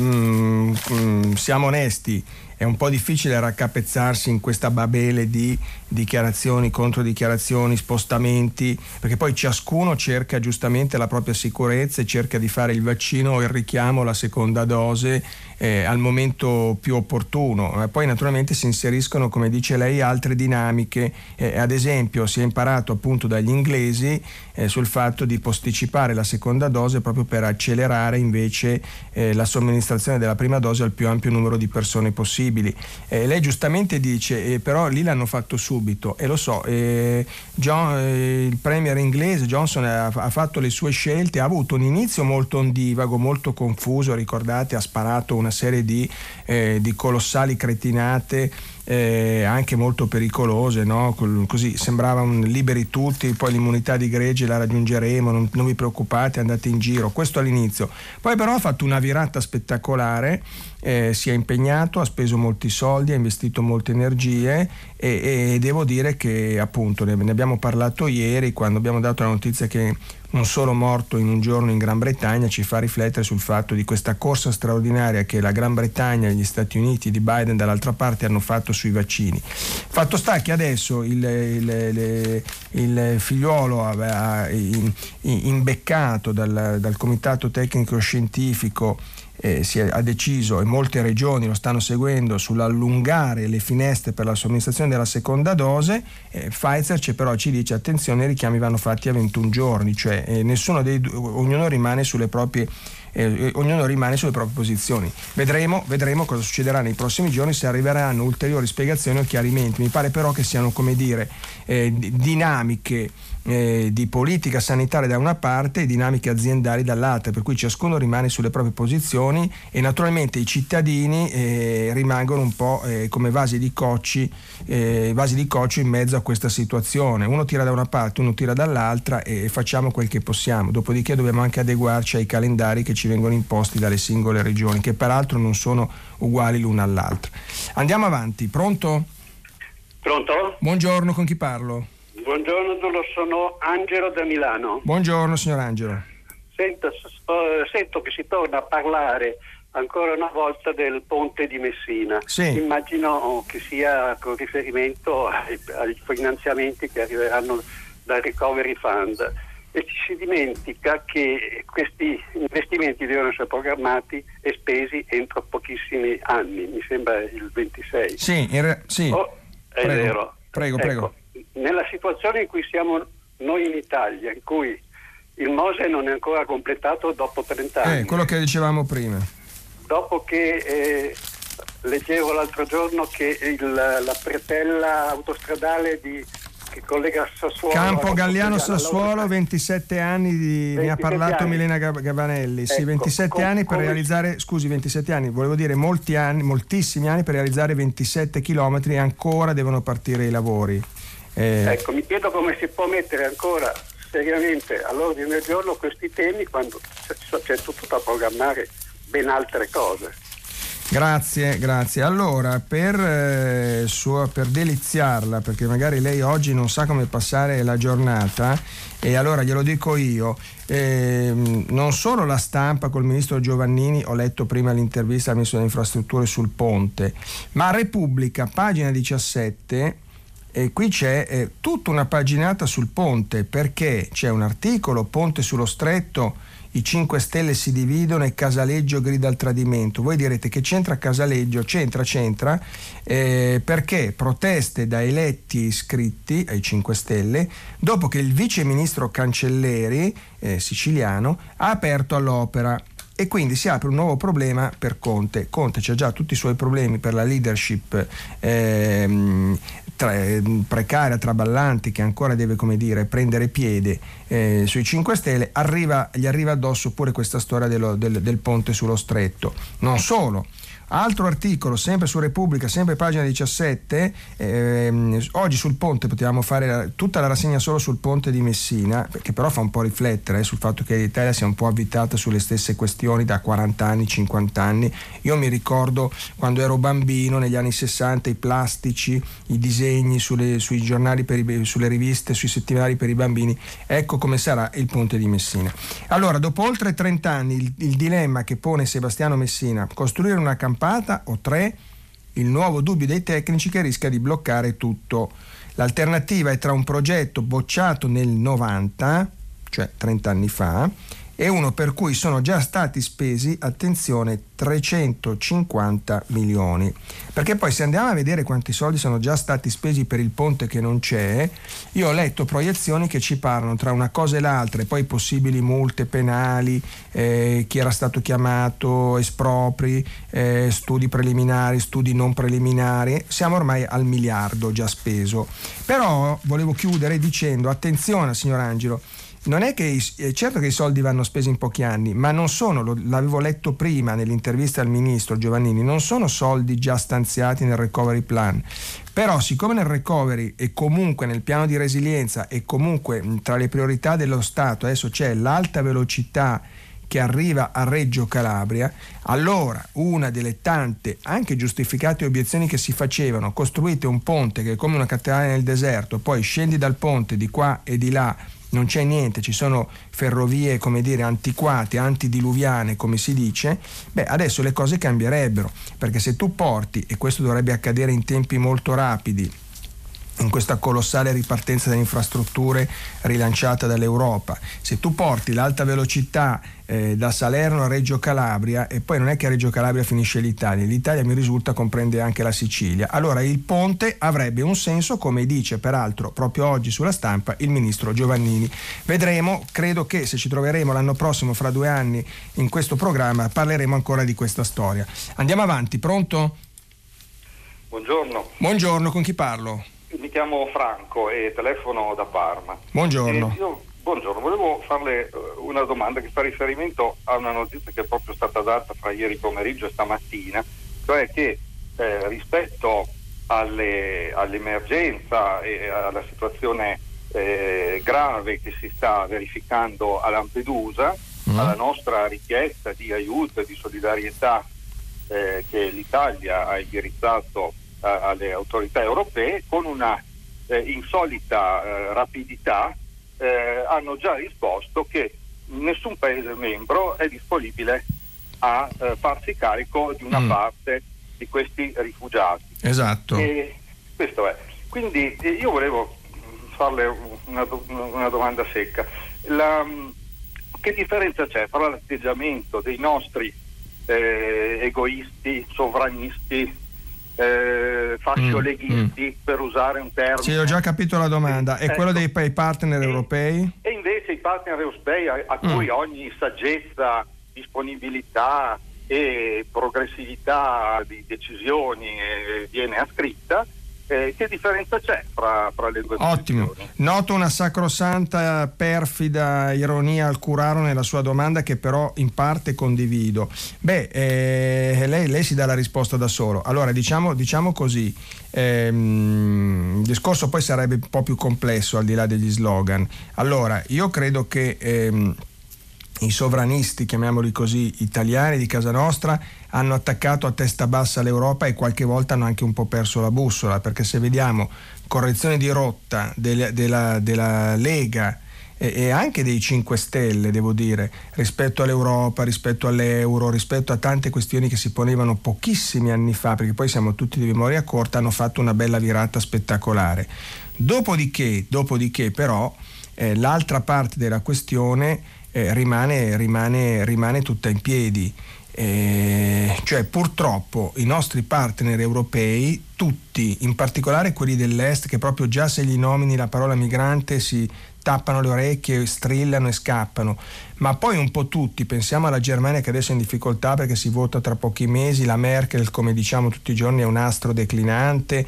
mm, mm, siamo onesti è un po' difficile raccapezzarsi in questa babele di dichiarazioni, controdichiarazioni, spostamenti, perché poi ciascuno cerca giustamente la propria sicurezza e cerca di fare il vaccino o il richiamo alla seconda dose eh, al momento più opportuno. Poi naturalmente si inseriscono, come dice lei, altre dinamiche. Eh, ad esempio si è imparato appunto dagli inglesi eh, sul fatto di posticipare la seconda dose proprio per accelerare invece eh, la somministrazione della prima dose al più ampio numero di persone possibili. Eh, lei giustamente dice, eh, però lì l'hanno fatto subito e lo so, John, il premier inglese Johnson ha, ha fatto le sue scelte, ha avuto un inizio molto ondivago, molto confuso, ricordate, ha sparato una serie di, eh, di colossali cretinate eh, anche molto pericolose, no? così sembravano liberi tutti, poi l'immunità di gregge la raggiungeremo, non, non vi preoccupate, andate in giro, questo all'inizio. Poi però ha fatto una virata spettacolare, eh, si è impegnato, ha speso molti soldi, ha investito molte energie e, e devo dire che appunto ne, ne abbiamo parlato ieri quando abbiamo dato la notizia che un solo morto in un giorno in Gran Bretagna ci fa riflettere sul fatto di questa corsa straordinaria che la Gran Bretagna e gli Stati Uniti di Biden dall'altra parte hanno fatto sui vaccini. Fatto sta che adesso il, il, il, il figliuolo imbeccato dal, dal comitato tecnico scientifico eh, si è, ha deciso e molte regioni lo stanno seguendo sull'allungare le finestre per la somministrazione della seconda dose, eh, Pfizer però ci dice attenzione i richiami vanno fatti a 21 giorni, cioè eh, dei ognuno rimane sulle proprie eh, ognuno rimane sulle proprie posizioni. Vedremo, vedremo, cosa succederà nei prossimi giorni, se arriveranno ulteriori spiegazioni o chiarimenti. Mi pare però che siano come dire eh, dinamiche eh, di politica sanitaria da una parte e dinamiche aziendali dall'altra, per cui ciascuno rimane sulle proprie posizioni e naturalmente i cittadini eh, rimangono un po' eh, come vasi di, cocci, eh, vasi di coccio in mezzo a questa situazione. Uno tira da una parte, uno tira dall'altra e facciamo quel che possiamo. Dopodiché dobbiamo anche adeguarci ai calendari che ci vengono imposti dalle singole regioni, che peraltro non sono uguali l'una all'altra. Andiamo avanti, pronto? Pronto? Buongiorno, con chi parlo? Buongiorno, sono Angelo da Milano. Buongiorno signor Angelo. Sento, sento, che si torna a parlare ancora una volta del ponte di Messina. Sì. Immagino che sia con riferimento ai, ai finanziamenti che arriveranno dal Recovery Fund e ci si dimentica che questi investimenti devono essere programmati e spesi entro pochissimi anni, mi sembra il 26. Sì, re- sì. Oh, è prego, vero. Prego, ecco, prego. Nella situazione in cui siamo noi in Italia, in cui il Mose non è ancora completato dopo 30 anni. Eh, quello che dicevamo prima. Dopo che eh, leggevo l'altro giorno che il, la pretella autostradale di che collega Sassuolo. Campo Galliano Sassuolo, 27 anni, di, 27 ne ha parlato anni. Milena Gavanelli. Ecco, sì, 27 com, anni per realizzare, scusi, 27 anni, volevo dire molti anni, moltissimi anni per realizzare 27 km e ancora devono partire i lavori. Eh, ecco, mi chiedo come si può mettere ancora seriamente all'ordine del giorno questi temi quando c'è tutto da programmare ben altre cose. Grazie, grazie. Allora, per, eh, suo, per, deliziarla, perché magari lei oggi non sa come passare la giornata, e allora glielo dico io, eh, non solo la stampa col ministro Giovannini, ho letto prima l'intervista al ministro delle infrastrutture sul ponte, ma Repubblica, pagina 17, e qui c'è eh, tutta una paginata sul ponte, perché c'è un articolo, Ponte sullo stretto, i 5 Stelle si dividono e Casaleggio grida al tradimento. Voi direte che c'entra Casaleggio? C'entra, c'entra, eh, perché proteste da eletti iscritti ai 5 Stelle dopo che il vice ministro Cancelleri, eh, siciliano, ha aperto all'opera e quindi si apre un nuovo problema per Conte. Conte ha già tutti i suoi problemi per la leadership ehm, tra, precaria, traballante, che ancora deve dire, prendere piede eh, sui 5 Stelle, arriva, gli arriva addosso pure questa storia dello, del, del ponte sullo stretto. Non solo, Altro articolo, sempre su Repubblica, sempre pagina 17, ehm, oggi sul ponte potevamo fare tutta la rassegna solo sul ponte di Messina, che però fa un po' riflettere eh, sul fatto che l'Italia sia un po' avvitata sulle stesse questioni da 40 anni, 50 anni. Io mi ricordo quando ero bambino, negli anni 60, i plastici, i disegni sulle, sui giornali, i, sulle riviste, sui settimanali per i bambini. Ecco come sarà il ponte di Messina. Allora, dopo oltre 30 anni, il, il dilemma che pone Sebastiano Messina, costruire una campagna campata o tre il nuovo dubbio dei tecnici che rischia di bloccare tutto. L'alternativa è tra un progetto bocciato nel 90, cioè 30 anni fa, e uno per cui sono già stati spesi, attenzione, 350 milioni. Perché poi se andiamo a vedere quanti soldi sono già stati spesi per il ponte che non c'è, io ho letto proiezioni che ci parlano tra una cosa e l'altra e poi possibili multe penali, eh, chi era stato chiamato, espropri, eh, studi preliminari, studi non preliminari, siamo ormai al miliardo già speso. Però volevo chiudere dicendo attenzione signor Angelo, non è che è certo che i soldi vanno spesi in pochi anni, ma non sono, lo, l'avevo letto prima nell'intervista al ministro Giovannini, non sono soldi già stanziati nel recovery plan. Però siccome nel recovery e comunque nel piano di resilienza e comunque tra le priorità dello Stato adesso c'è l'alta velocità che arriva a Reggio Calabria, allora una delle tante, anche giustificate obiezioni che si facevano, costruite un ponte che è come una cattedrale nel deserto, poi scendi dal ponte di qua e di là non c'è niente, ci sono ferrovie, come dire, antiquate, antidiluviane, come si dice, beh, adesso le cose cambierebbero, perché se tu porti, e questo dovrebbe accadere in tempi molto rapidi, in questa colossale ripartenza delle infrastrutture rilanciata dall'Europa. Se tu porti l'alta velocità eh, da Salerno a Reggio Calabria e poi non è che a Reggio Calabria finisce l'Italia, l'Italia mi risulta comprende anche la Sicilia, allora il ponte avrebbe un senso come dice peraltro proprio oggi sulla stampa il ministro Giovannini. Vedremo, credo che se ci troveremo l'anno prossimo, fra due anni, in questo programma parleremo ancora di questa storia. Andiamo avanti, pronto? Buongiorno. Buongiorno, con chi parlo? Mi chiamo Franco e telefono da Parma. Buongiorno. Io, buongiorno, volevo farle eh, una domanda che fa riferimento a una notizia che è proprio stata data fra ieri pomeriggio e stamattina, cioè che eh, rispetto alle, all'emergenza e alla situazione eh, grave che si sta verificando a Lampedusa, mm. alla nostra richiesta di aiuto e di solidarietà eh, che l'Italia ha indirizzato alle autorità europee con una eh, insolita eh, rapidità eh, hanno già risposto che nessun Paese membro è disponibile a eh, farsi carico di una mm. parte di questi rifugiati. Esatto. E questo è. Quindi eh, io volevo farle una, una domanda secca. La, che differenza c'è tra l'atteggiamento dei nostri eh, egoisti, sovranisti, eh, fascioleghisti, mm, mm. per usare un termine. Sì, ho già capito la domanda. È ecco. quello dei partner e, europei? E invece i partner europei a, a mm. cui ogni saggezza, disponibilità e progressività di decisioni eh, viene ascritta, Eh, che differenza c'è fra, fra le due Ottimo. posizioni? Noto una sacrosanta, perfida ironia al curaro nella sua domanda che però in parte condivido. Beh, eh, lei, lei, si dà la risposta da solo. Allora, diciamo, diciamo così, ehm, il discorso poi sarebbe un po' più complesso al di là degli slogan. Allora, io credo che... Ehm, i sovranisti, chiamiamoli così, italiani di casa nostra, hanno attaccato a testa bassa l'Europa e qualche volta hanno anche un po' perso la bussola, perché se vediamo correzione di rotta del, della, della, Lega e, e, anche dei 5 Stelle, devo dire, rispetto all'Europa, rispetto all'euro, rispetto a tante questioni che si ponevano pochissimi anni fa, perché poi siamo tutti di memoria corta, hanno fatto una bella virata spettacolare. Dopodiché, dopodiché però, eh, l'altra parte della questione eh, rimane, rimane, rimane, tutta in piedi. Eh, cioè purtroppo i nostri partner europei, tutti, in particolare quelli dell'est, che proprio già se gli nomini la parola migrante si tappano le orecchie, strillano e scappano, ma poi un po' tutti, pensiamo alla Germania che adesso è in difficoltà perché si vota tra pochi mesi, la Merkel come diciamo tutti i giorni è un astro declinante,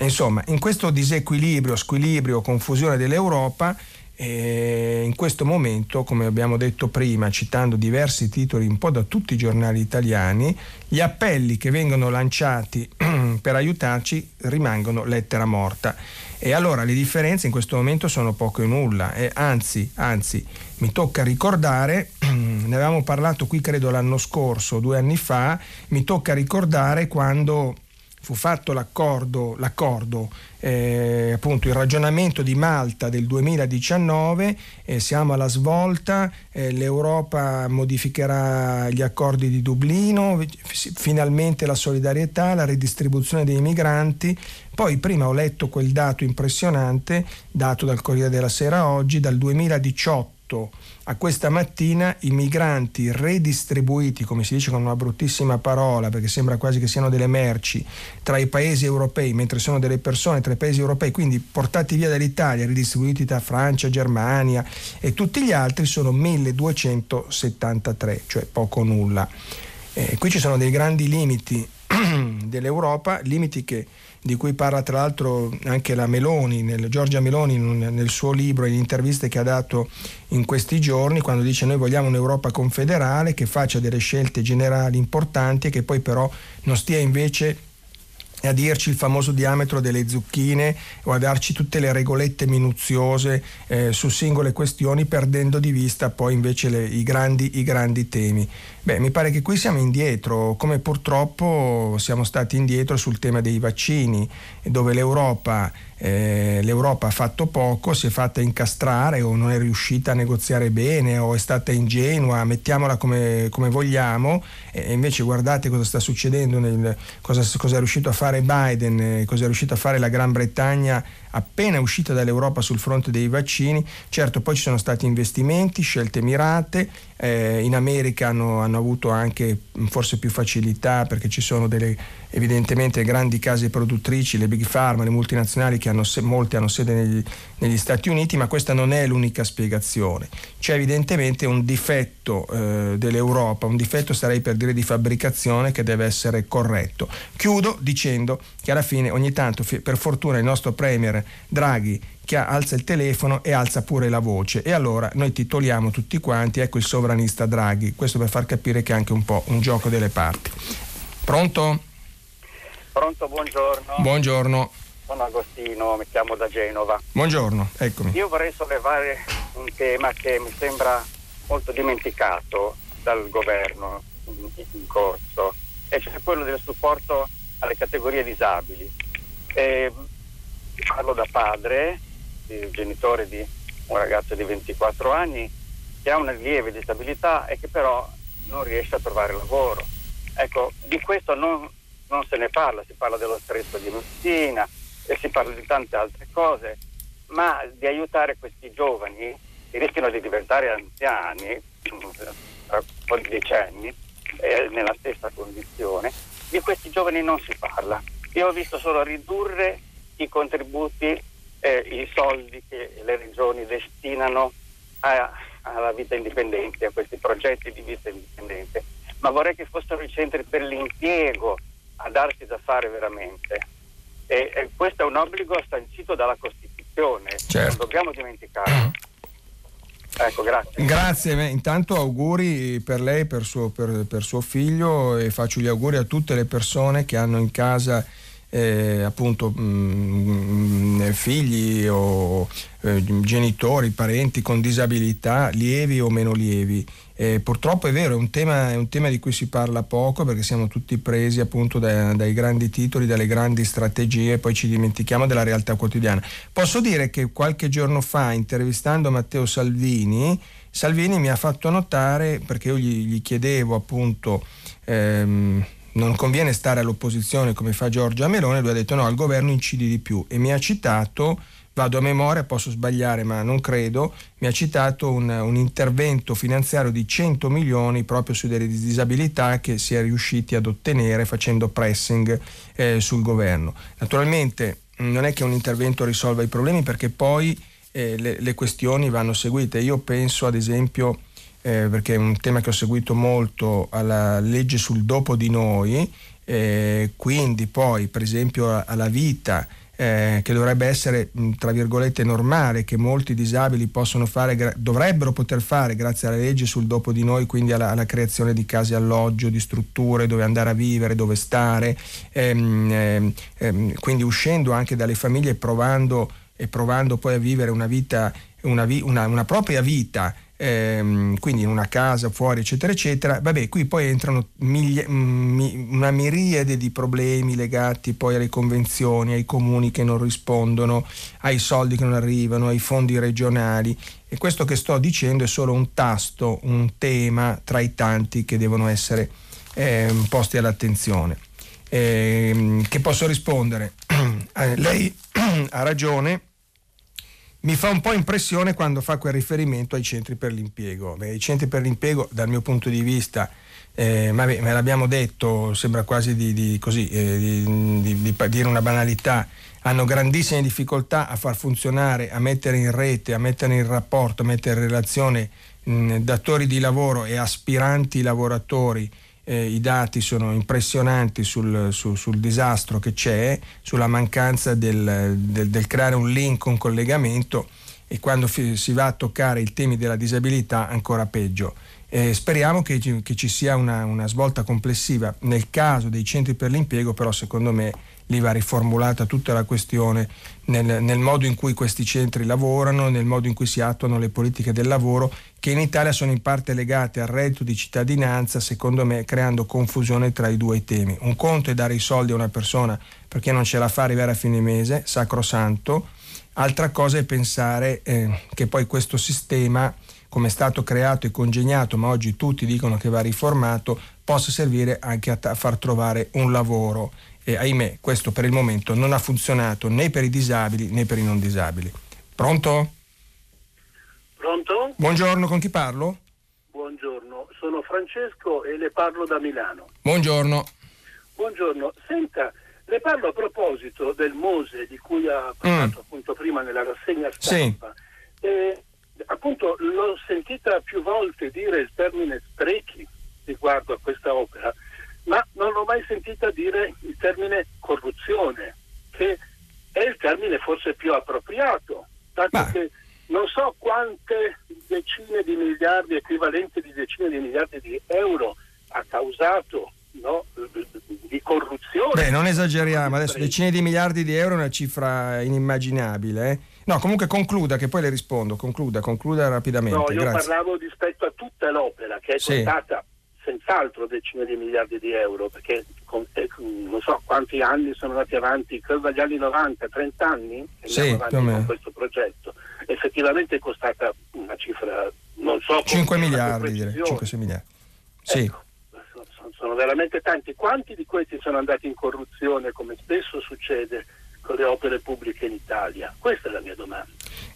insomma in questo disequilibrio, squilibrio, confusione dell'Europa, e in questo momento, come abbiamo detto prima, citando diversi titoli un po' da tutti i giornali italiani, gli appelli che vengono lanciati [CLEARS THROAT] per aiutarci rimangono lettera morta. E allora le differenze in questo momento sono poco e nulla. E anzi, anzi, mi tocca ricordare, [CLEARS THROAT] ne avevamo parlato qui credo l'anno scorso, due anni fa, mi tocca ricordare quando fu fatto l'accordo, l'accordo eh, appunto il ragionamento di Malta del 2019, eh, siamo alla svolta, eh, l'Europa modificherà gli accordi di Dublino, finalmente la solidarietà, la ridistribuzione dei migranti. Poi prima ho letto quel dato impressionante, dato dal Corriere della Sera oggi, dal 2018 a questa mattina i migranti redistribuiti, come si dice con una bruttissima parola, perché sembra quasi che siano delle merci, tra i paesi europei, mentre sono delle persone tra i paesi europei, quindi portati via dall'Italia, ridistribuiti tra Francia, Germania e tutti gli altri, sono 1273, cioè poco nulla. Eh, qui ci sono dei grandi limiti [CLEARS THROAT] dell'Europa, limiti che di cui parla tra l'altro anche la Meloni, nel, Giorgia Meloni nel suo libro e in interviste che ha dato in questi giorni, quando dice noi vogliamo un'Europa confederale che faccia delle scelte generali importanti e che poi però non stia invece a dirci il famoso diametro delle zucchine o a darci tutte le regolette minuziose eh, su singole questioni perdendo di vista poi invece le, i, grandi, i grandi temi. Beh, mi pare che qui siamo indietro, come purtroppo siamo stati indietro sul tema dei vaccini, dove l'Europa eh, l'Europa ha fatto poco, si è fatta incastrare o non è riuscita a negoziare bene o è stata ingenua, mettiamola come, come vogliamo, e invece guardate cosa sta succedendo, nel, cosa, cosa, è riuscito a fare Biden, eh, cosa è riuscito a fare la Gran Bretagna appena uscita dall'Europa sul fronte dei vaccini. Certo, poi ci sono stati investimenti, scelte mirate, eh, in America hanno, hanno, avuto anche forse più facilità perché ci sono delle evidentemente grandi case produttrici, le big pharma, le multinazionali che hanno, molte hanno sede negli, negli, Stati Uniti, ma questa non è l'unica spiegazione. C'è evidentemente un difetto eh, dell'Europa, un difetto sarei per dire di fabbricazione che deve essere corretto. Chiudo dicendo che alla fine ogni tanto per fortuna il nostro Premier Draghi che alza il telefono e alza pure la voce e allora noi titoliamo tutti quanti ecco il sovranista Draghi questo per far capire che è anche un po' un gioco delle parti pronto? Pronto buongiorno. Buongiorno. Sono Agostino mi chiamo da Genova. Buongiorno eccomi. Io vorrei sollevare un tema che mi sembra molto dimenticato dal governo in, in corso e cioè quello del supporto alle categorie disabili. Eh, parlo da padre genitore di un ragazzo di 24 anni che ha una lieve disabilità e che però non riesce a trovare lavoro. Ecco, di questo non, non se ne parla, si parla dello stretto di Messina e si parla di tante altre cose, ma di aiutare questi giovani che rischiano di diventare anziani tra un po' di decenni eh, nella stessa condizione, di questi giovani non si parla. Io ho visto solo ridurre i contributi eh, i soldi che le regioni destinano a, alla vita indipendente, a questi progetti di vita indipendente, ma vorrei che fossero i centri per l'impiego a darsi da fare veramente. E, e questo è un obbligo sancito dalla Costituzione, certo. non dobbiamo dimenticarlo. [CLEARS THROAT] Ecco, grazie. Grazie, intanto auguri per lei, per suo, per, per suo figlio e faccio gli auguri a tutte le persone che hanno in casa eh, appunto mh, mm, mm, figli o eh, genitori, parenti con disabilità lievi o meno lievi. Eh, purtroppo è vero, è un, tema, è un, tema, di cui si parla poco perché siamo tutti presi appunto dai, dai grandi titoli, dalle grandi strategie e poi ci dimentichiamo della realtà quotidiana. Posso dire che qualche giorno fa, intervistando Matteo Salvini, Salvini mi ha fatto notare, perché io gli, gli chiedevo appunto... Ehm, non conviene stare all'opposizione come fa Giorgia Melone, lui ha detto no, al governo incidi di più e mi ha citato, vado a memoria, posso sbagliare ma non credo, mi ha citato un, un intervento finanziario di 100 milioni proprio su delle disabilità che si è riusciti ad ottenere facendo pressing eh, sul governo. Naturalmente non è che un intervento risolva i problemi perché poi eh, le, le questioni vanno seguite. Io penso ad esempio eh, perché è un tema che ho seguito molto, alla legge sul dopo di noi, eh, quindi poi per esempio alla vita eh, che dovrebbe essere tra virgolette normale, che molti disabili possono fare, dovrebbero poter fare grazie alla legge sul dopo di noi, quindi alla, alla, creazione di case alloggio, di strutture dove andare a vivere, dove stare, ehm, ehm, ehm quindi uscendo anche dalle famiglie e provando, e provando poi a vivere una vita, una, vi- una, una propria vita ehm, quindi in una casa, fuori, eccetera, eccetera. Vabbè, qui poi entrano miglia, mi, una miriade di problemi legati poi alle convenzioni, ai comuni che non rispondono, ai soldi che non arrivano, ai fondi regionali. E questo che sto dicendo è solo un tasto, un tema tra i tanti che devono essere eh, posti all'attenzione. Eh, che posso rispondere? [CLEARS THROAT] Eh, lei [CLEARS THROAT] ha ragione mi fa un po' impressione quando fa quel riferimento ai centri per l'impiego. Beh, I centri per l'impiego, dal mio punto di vista, eh, vabbè, me l'abbiamo detto, sembra quasi di, di, così, eh, di, di, dire una banalità, hanno grandissime difficoltà a far funzionare, a mettere in rete, a mettere in rapporto, a mettere in relazione mh, datori di lavoro e aspiranti lavoratori eh, i dati sono impressionanti sul, su, sul, disastro che c'è, sulla mancanza del, del, del, creare un link, un collegamento e quando fi, si va a toccare i temi della disabilità ancora peggio. Eh, speriamo che, che, ci sia una, una svolta complessiva. Nel caso dei centri per l'impiego però secondo me lì va riformulata tutta la questione nel, nel, modo in cui questi centri lavorano, nel modo in cui si attuano le politiche del lavoro, che in Italia sono in parte legate al reddito di cittadinanza, secondo me creando confusione tra i due temi. Un conto è dare i soldi a una persona perché non ce la fa arrivare a fine mese, sacrosanto, altra cosa è pensare eh, che poi questo sistema come è stato creato e congegnato, ma oggi tutti dicono che va riformato, possa servire anche a, t- a far trovare un lavoro e ahimè questo per il momento non ha funzionato né per i disabili né per i non disabili. Pronto? Pronto? Buongiorno, con chi parlo? Buongiorno, sono Francesco e le parlo da Milano. Buongiorno. Buongiorno, senta, le parlo a proposito del Mose di cui ha parlato mm. appunto prima nella rassegna stampa. Sì. E, appunto l'ho sentita più volte dire il termine sprechi riguardo a questa opera ma non l'ho mai sentita dire il termine corruzione, che è il termine forse più appropriato, dato ma... che non so quante decine di miliardi, equivalenti di decine di miliardi di euro ha causato no, di corruzione. Beh, non esageriamo, adesso decine di miliardi di euro è una cifra inimmaginabile. Eh? No, comunque concluda, che poi le rispondo, concluda, concluda rapidamente. No, io Grazie. parlavo rispetto a tutta l'opera che è sì. costata senz'altro decine di miliardi di euro, perché con, eh, non so quanti anni sono andati avanti, credo dagli anni 90, 30 anni che sì, avanti con questo progetto. Effettivamente è costata una cifra, non so... 5 miliardi, direi, 5-6 miliardi. Sì. Ecco, sono veramente tanti. Quanti di questi sono andati in corruzione, come spesso succede con le opere pubbliche in Italia? Questa è la mia domanda.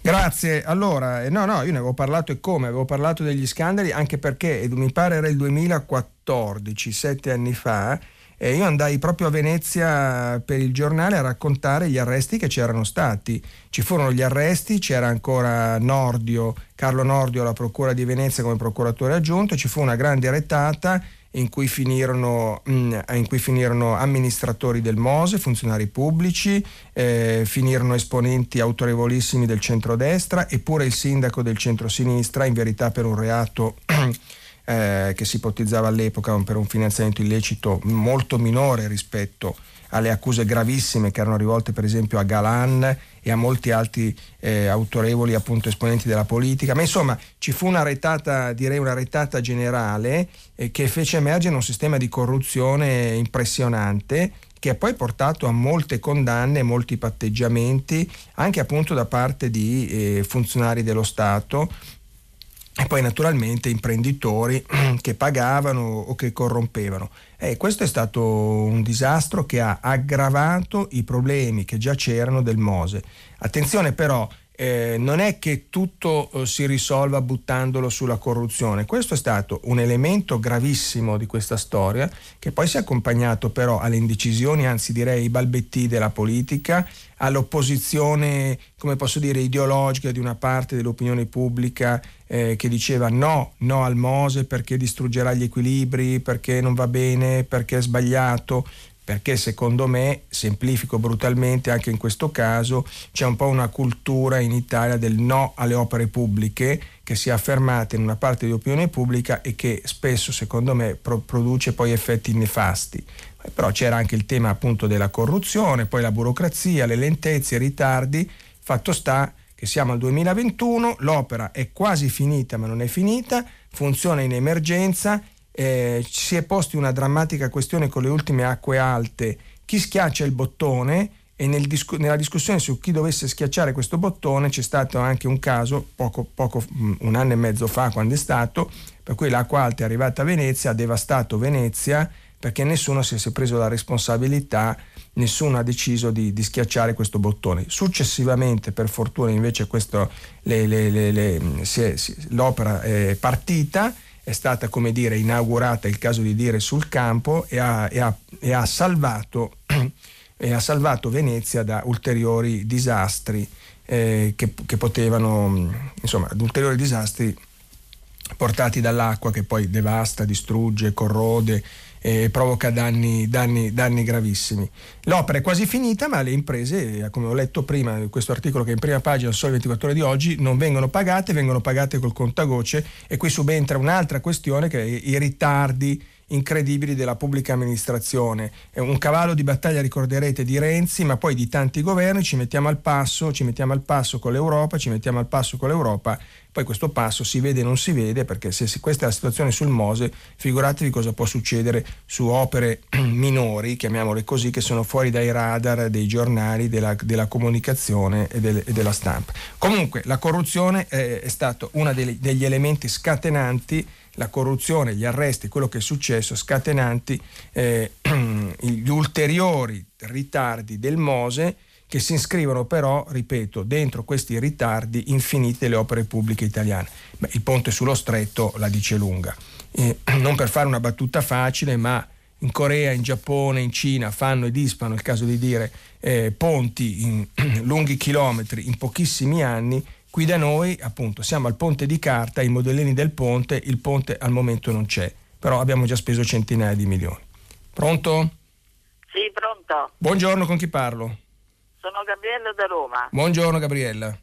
Grazie. Allora, eh, no, no, io ne avevo parlato e come? Avevo parlato degli scandali anche perché, mi pare era il 2014, sette anni fa, e io andai proprio a Venezia per il giornale a raccontare gli arresti che c'erano stati. Ci furono gli arresti, c'era ancora Nordio, Carlo Nordio alla Procura di Venezia come procuratore aggiunto, ci fu una grande retata in cui finirono, mm, in cui finirono amministratori del Mose, funzionari pubblici, eh, finirono esponenti autorevolissimi del centrodestra eppure il sindaco del centrosinistra, in verità per un reato [CLEARS THROAT] eh, che si ipotizzava all'epoca per un finanziamento illecito molto minore rispetto alle accuse gravissime che erano rivolte per esempio a Galan e a molti altri eh, autorevoli appunto, esponenti della politica, ma insomma ci fu una retata, direi una retata generale eh, che fece emergere un sistema di corruzione impressionante che ha poi portato a molte condanne, molti patteggiamenti, anche appunto da parte di eh, funzionari dello Stato e poi naturalmente imprenditori [CLEARS THROAT] che pagavano o che corrompevano. E questo è stato un disastro che ha aggravato i problemi che già c'erano del Mose. Attenzione però, eh, non è che tutto eh, si risolva buttandolo sulla corruzione, questo è stato un elemento gravissimo di questa storia che poi si è accompagnato però alle indecisioni, anzi direi ai balbetti della politica, all'opposizione, come posso dire, ideologica di una parte dell'opinione pubblica eh, che diceva no, no al Mose perché distruggerà gli equilibri, perché non va bene, perché è sbagliato perché secondo me, semplifico brutalmente anche in questo caso, c'è un po' una cultura in Italia del no alle opere pubbliche che si è affermata in una parte dell'opinione pubblica e che spesso secondo me pro- produce poi effetti nefasti. Però c'era anche il tema appunto della corruzione, poi la burocrazia, le lentezze, i ritardi. Fatto sta che siamo al 2021, l'opera è quasi finita ma non è finita, funziona in emergenza eh, si è posti una drammatica questione con le ultime acque alte, chi schiaccia il bottone? E nel discu- nella discussione su chi dovesse schiacciare questo bottone c'è stato anche un caso, poco, poco, mm, un anno e mezzo fa quando è stato, per cui l'acqua alta è arrivata a Venezia, ha devastato Venezia perché nessuno si è preso la responsabilità, nessuno ha deciso di, di schiacciare questo bottone. Successivamente, per fortuna, invece questo, le, le, le, si è, si, l'opera è partita è stata come dire inaugurata il caso di dire sul campo e ha, e ha, e ha, salvato, [CLEARS THROAT] e ha salvato, Venezia da ulteriori disastri eh, che, che, potevano insomma ulteriori disastri portati dall'acqua che poi devasta, distrugge, corrode e provoca danni, danni, danni, gravissimi. L'opera è quasi finita, ma le imprese, come ho letto prima, questo articolo che è in prima pagina del Sole 24 ore di oggi, non vengono pagate, vengono pagate col contagocce e qui subentra un'altra questione che è i ritardi incredibili della pubblica amministrazione. È un cavallo di battaglia, ricorderete, di Renzi, ma poi di tanti governi, ci mettiamo al passo, ci mettiamo al passo con l'Europa, ci mettiamo al passo con l'Europa, poi questo passo si vede o non si vede, perché se questa è la situazione sul Mose, figuratevi cosa può succedere su opere [CLEARS THROAT] minori, chiamiamole così, che sono fuori dai radar dei giornali, della, della comunicazione e, del, e, della stampa. Comunque la corruzione è, è stato uno degli elementi scatenanti la corruzione, gli arresti, quello che è successo, scatenanti eh, [CLEARS THROAT] gli ulteriori ritardi del Mose che si iscrivono però, ripeto, dentro questi ritardi infinite le opere pubbliche italiane. Beh, il ponte sullo stretto la dice lunga. Eh, [CLEARS THROAT] non per fare una battuta facile, ma in Corea, in Giappone, in Cina fanno e dispano, il caso di dire, eh, ponti in [CLEARS THROAT] lunghi chilometri in pochissimi anni Qui da noi, appunto, siamo al ponte di carta, i modellini del ponte, il ponte al momento non c'è, però abbiamo già speso centinaia di milioni. Pronto? Sì, pronto. Buongiorno, con chi parlo? Sono Gabriella da Roma. Buongiorno Gabriella.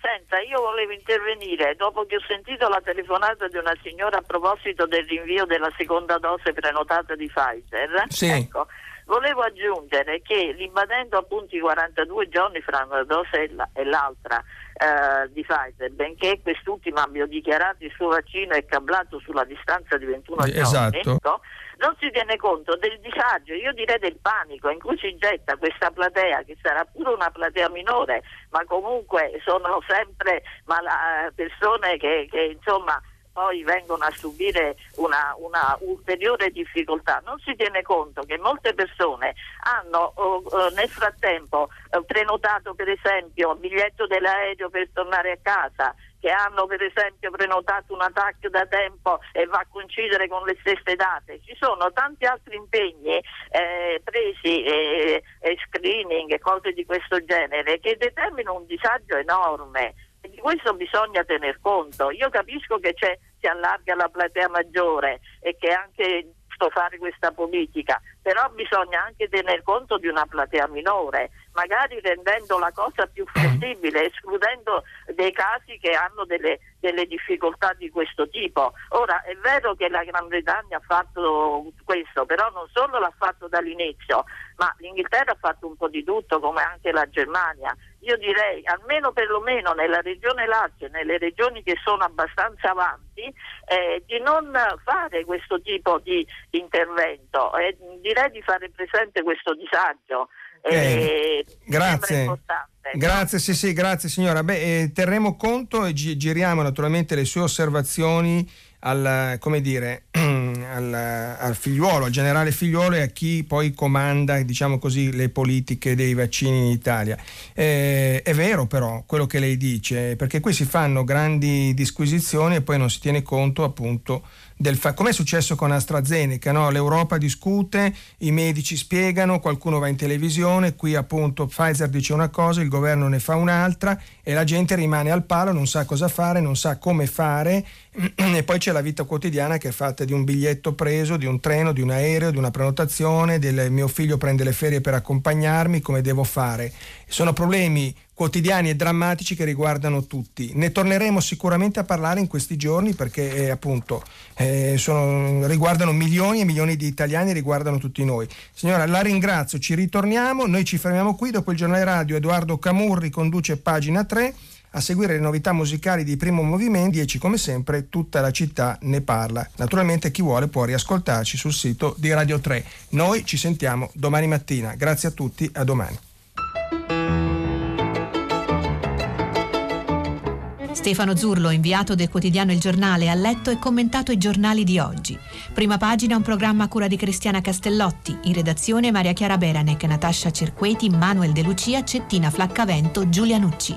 Senta, io volevo intervenire dopo che ho sentito la telefonata di una signora a proposito del rinvio della seconda dose prenotata di Pfizer. Sì. Ecco, volevo aggiungere che ribadendo appunto i 42 giorni fra una dose e l'altra eh, di Pfizer, benché quest'ultimo abbia dichiarato il suo vaccino e cablato sulla distanza di 21 esatto. giorni, no? non si tiene conto del disagio, io direi del panico in cui si getta questa platea, che sarà pure una platea minore, ma comunque sono sempre mala- persone che, che insomma poi vengono a subire una, una, ulteriore difficoltà. Non si tiene conto che molte persone hanno uh, nel frattempo uh, prenotato per esempio il biglietto dell'aereo per tornare a casa, che hanno per esempio prenotato un attacco da tempo e va a coincidere con le stesse date. Ci sono tanti altri impegni eh, presi, eh, screening e cose di questo genere che determinano un disagio enorme di questo bisogna tener conto. Io capisco che si allarga la platea maggiore e che anche giusto fare questa politica, però bisogna anche tener conto di una platea minore, magari rendendo la cosa più flessibile, escludendo dei casi che hanno delle, delle difficoltà di questo tipo. Ora è vero che la Gran Bretagna ha fatto questo, però non solo l'ha fatto dall'inizio, ma l'Inghilterra ha fatto un po' di tutto, come anche la Germania. Io direi, almeno perlomeno nella regione Lazio, nelle regioni che sono abbastanza avanti, eh, di non fare questo tipo di intervento e direi di fare presente questo disagio. Eh, grazie. Grazie, sì, sì, grazie signora. Beh, eh, terremo conto e gi- giriamo naturalmente le sue osservazioni al, come dire, [CLEARS THROAT] al, al, figliuolo, al generale figliuolo e a chi poi comanda diciamo così, le politiche dei vaccini in Italia. Eh, è vero però quello che lei dice, perché qui si fanno grandi disquisizioni e poi non si tiene conto appunto del fa- come è successo con AstraZeneca, no? l'Europa discute, i medici spiegano, qualcuno va in televisione, qui appunto Pfizer dice una cosa, il governo ne fa un'altra e la gente rimane al palo, non sa cosa fare, non sa come fare [CLEARS THROAT] e poi c'è la vita quotidiana che è fatta di un biglietto preso, di un treno, di un aereo, di una prenotazione, del mio figlio prende le ferie per accompagnarmi, come devo fare. Sono problemi quotidiani e drammatici che riguardano tutti. Ne torneremo sicuramente a parlare in questi giorni perché eh, appunto eh, sono, riguardano milioni e milioni di italiani, riguardano tutti noi. Signora, la ringrazio, ci ritorniamo, noi ci fermiamo qui, dopo il giornale radio Edoardo Camurri conduce pagina 3 a seguire le novità musicali di primo movimento 10 come sempre tutta la città ne parla. Naturalmente chi vuole può riascoltarci sul sito di Radio 3. Noi ci sentiamo domani mattina. Grazie a tutti, a domani. Stefano Zurlo, inviato del quotidiano Il Giornale, ha letto e commentato i giornali di oggi. Prima pagina un programma a cura di Cristiana Castellotti, in redazione Maria Chiara Beranec, Natascia Cerqueti, Manuel De Lucia, Cettina Flaccavento, Giulia Nucci.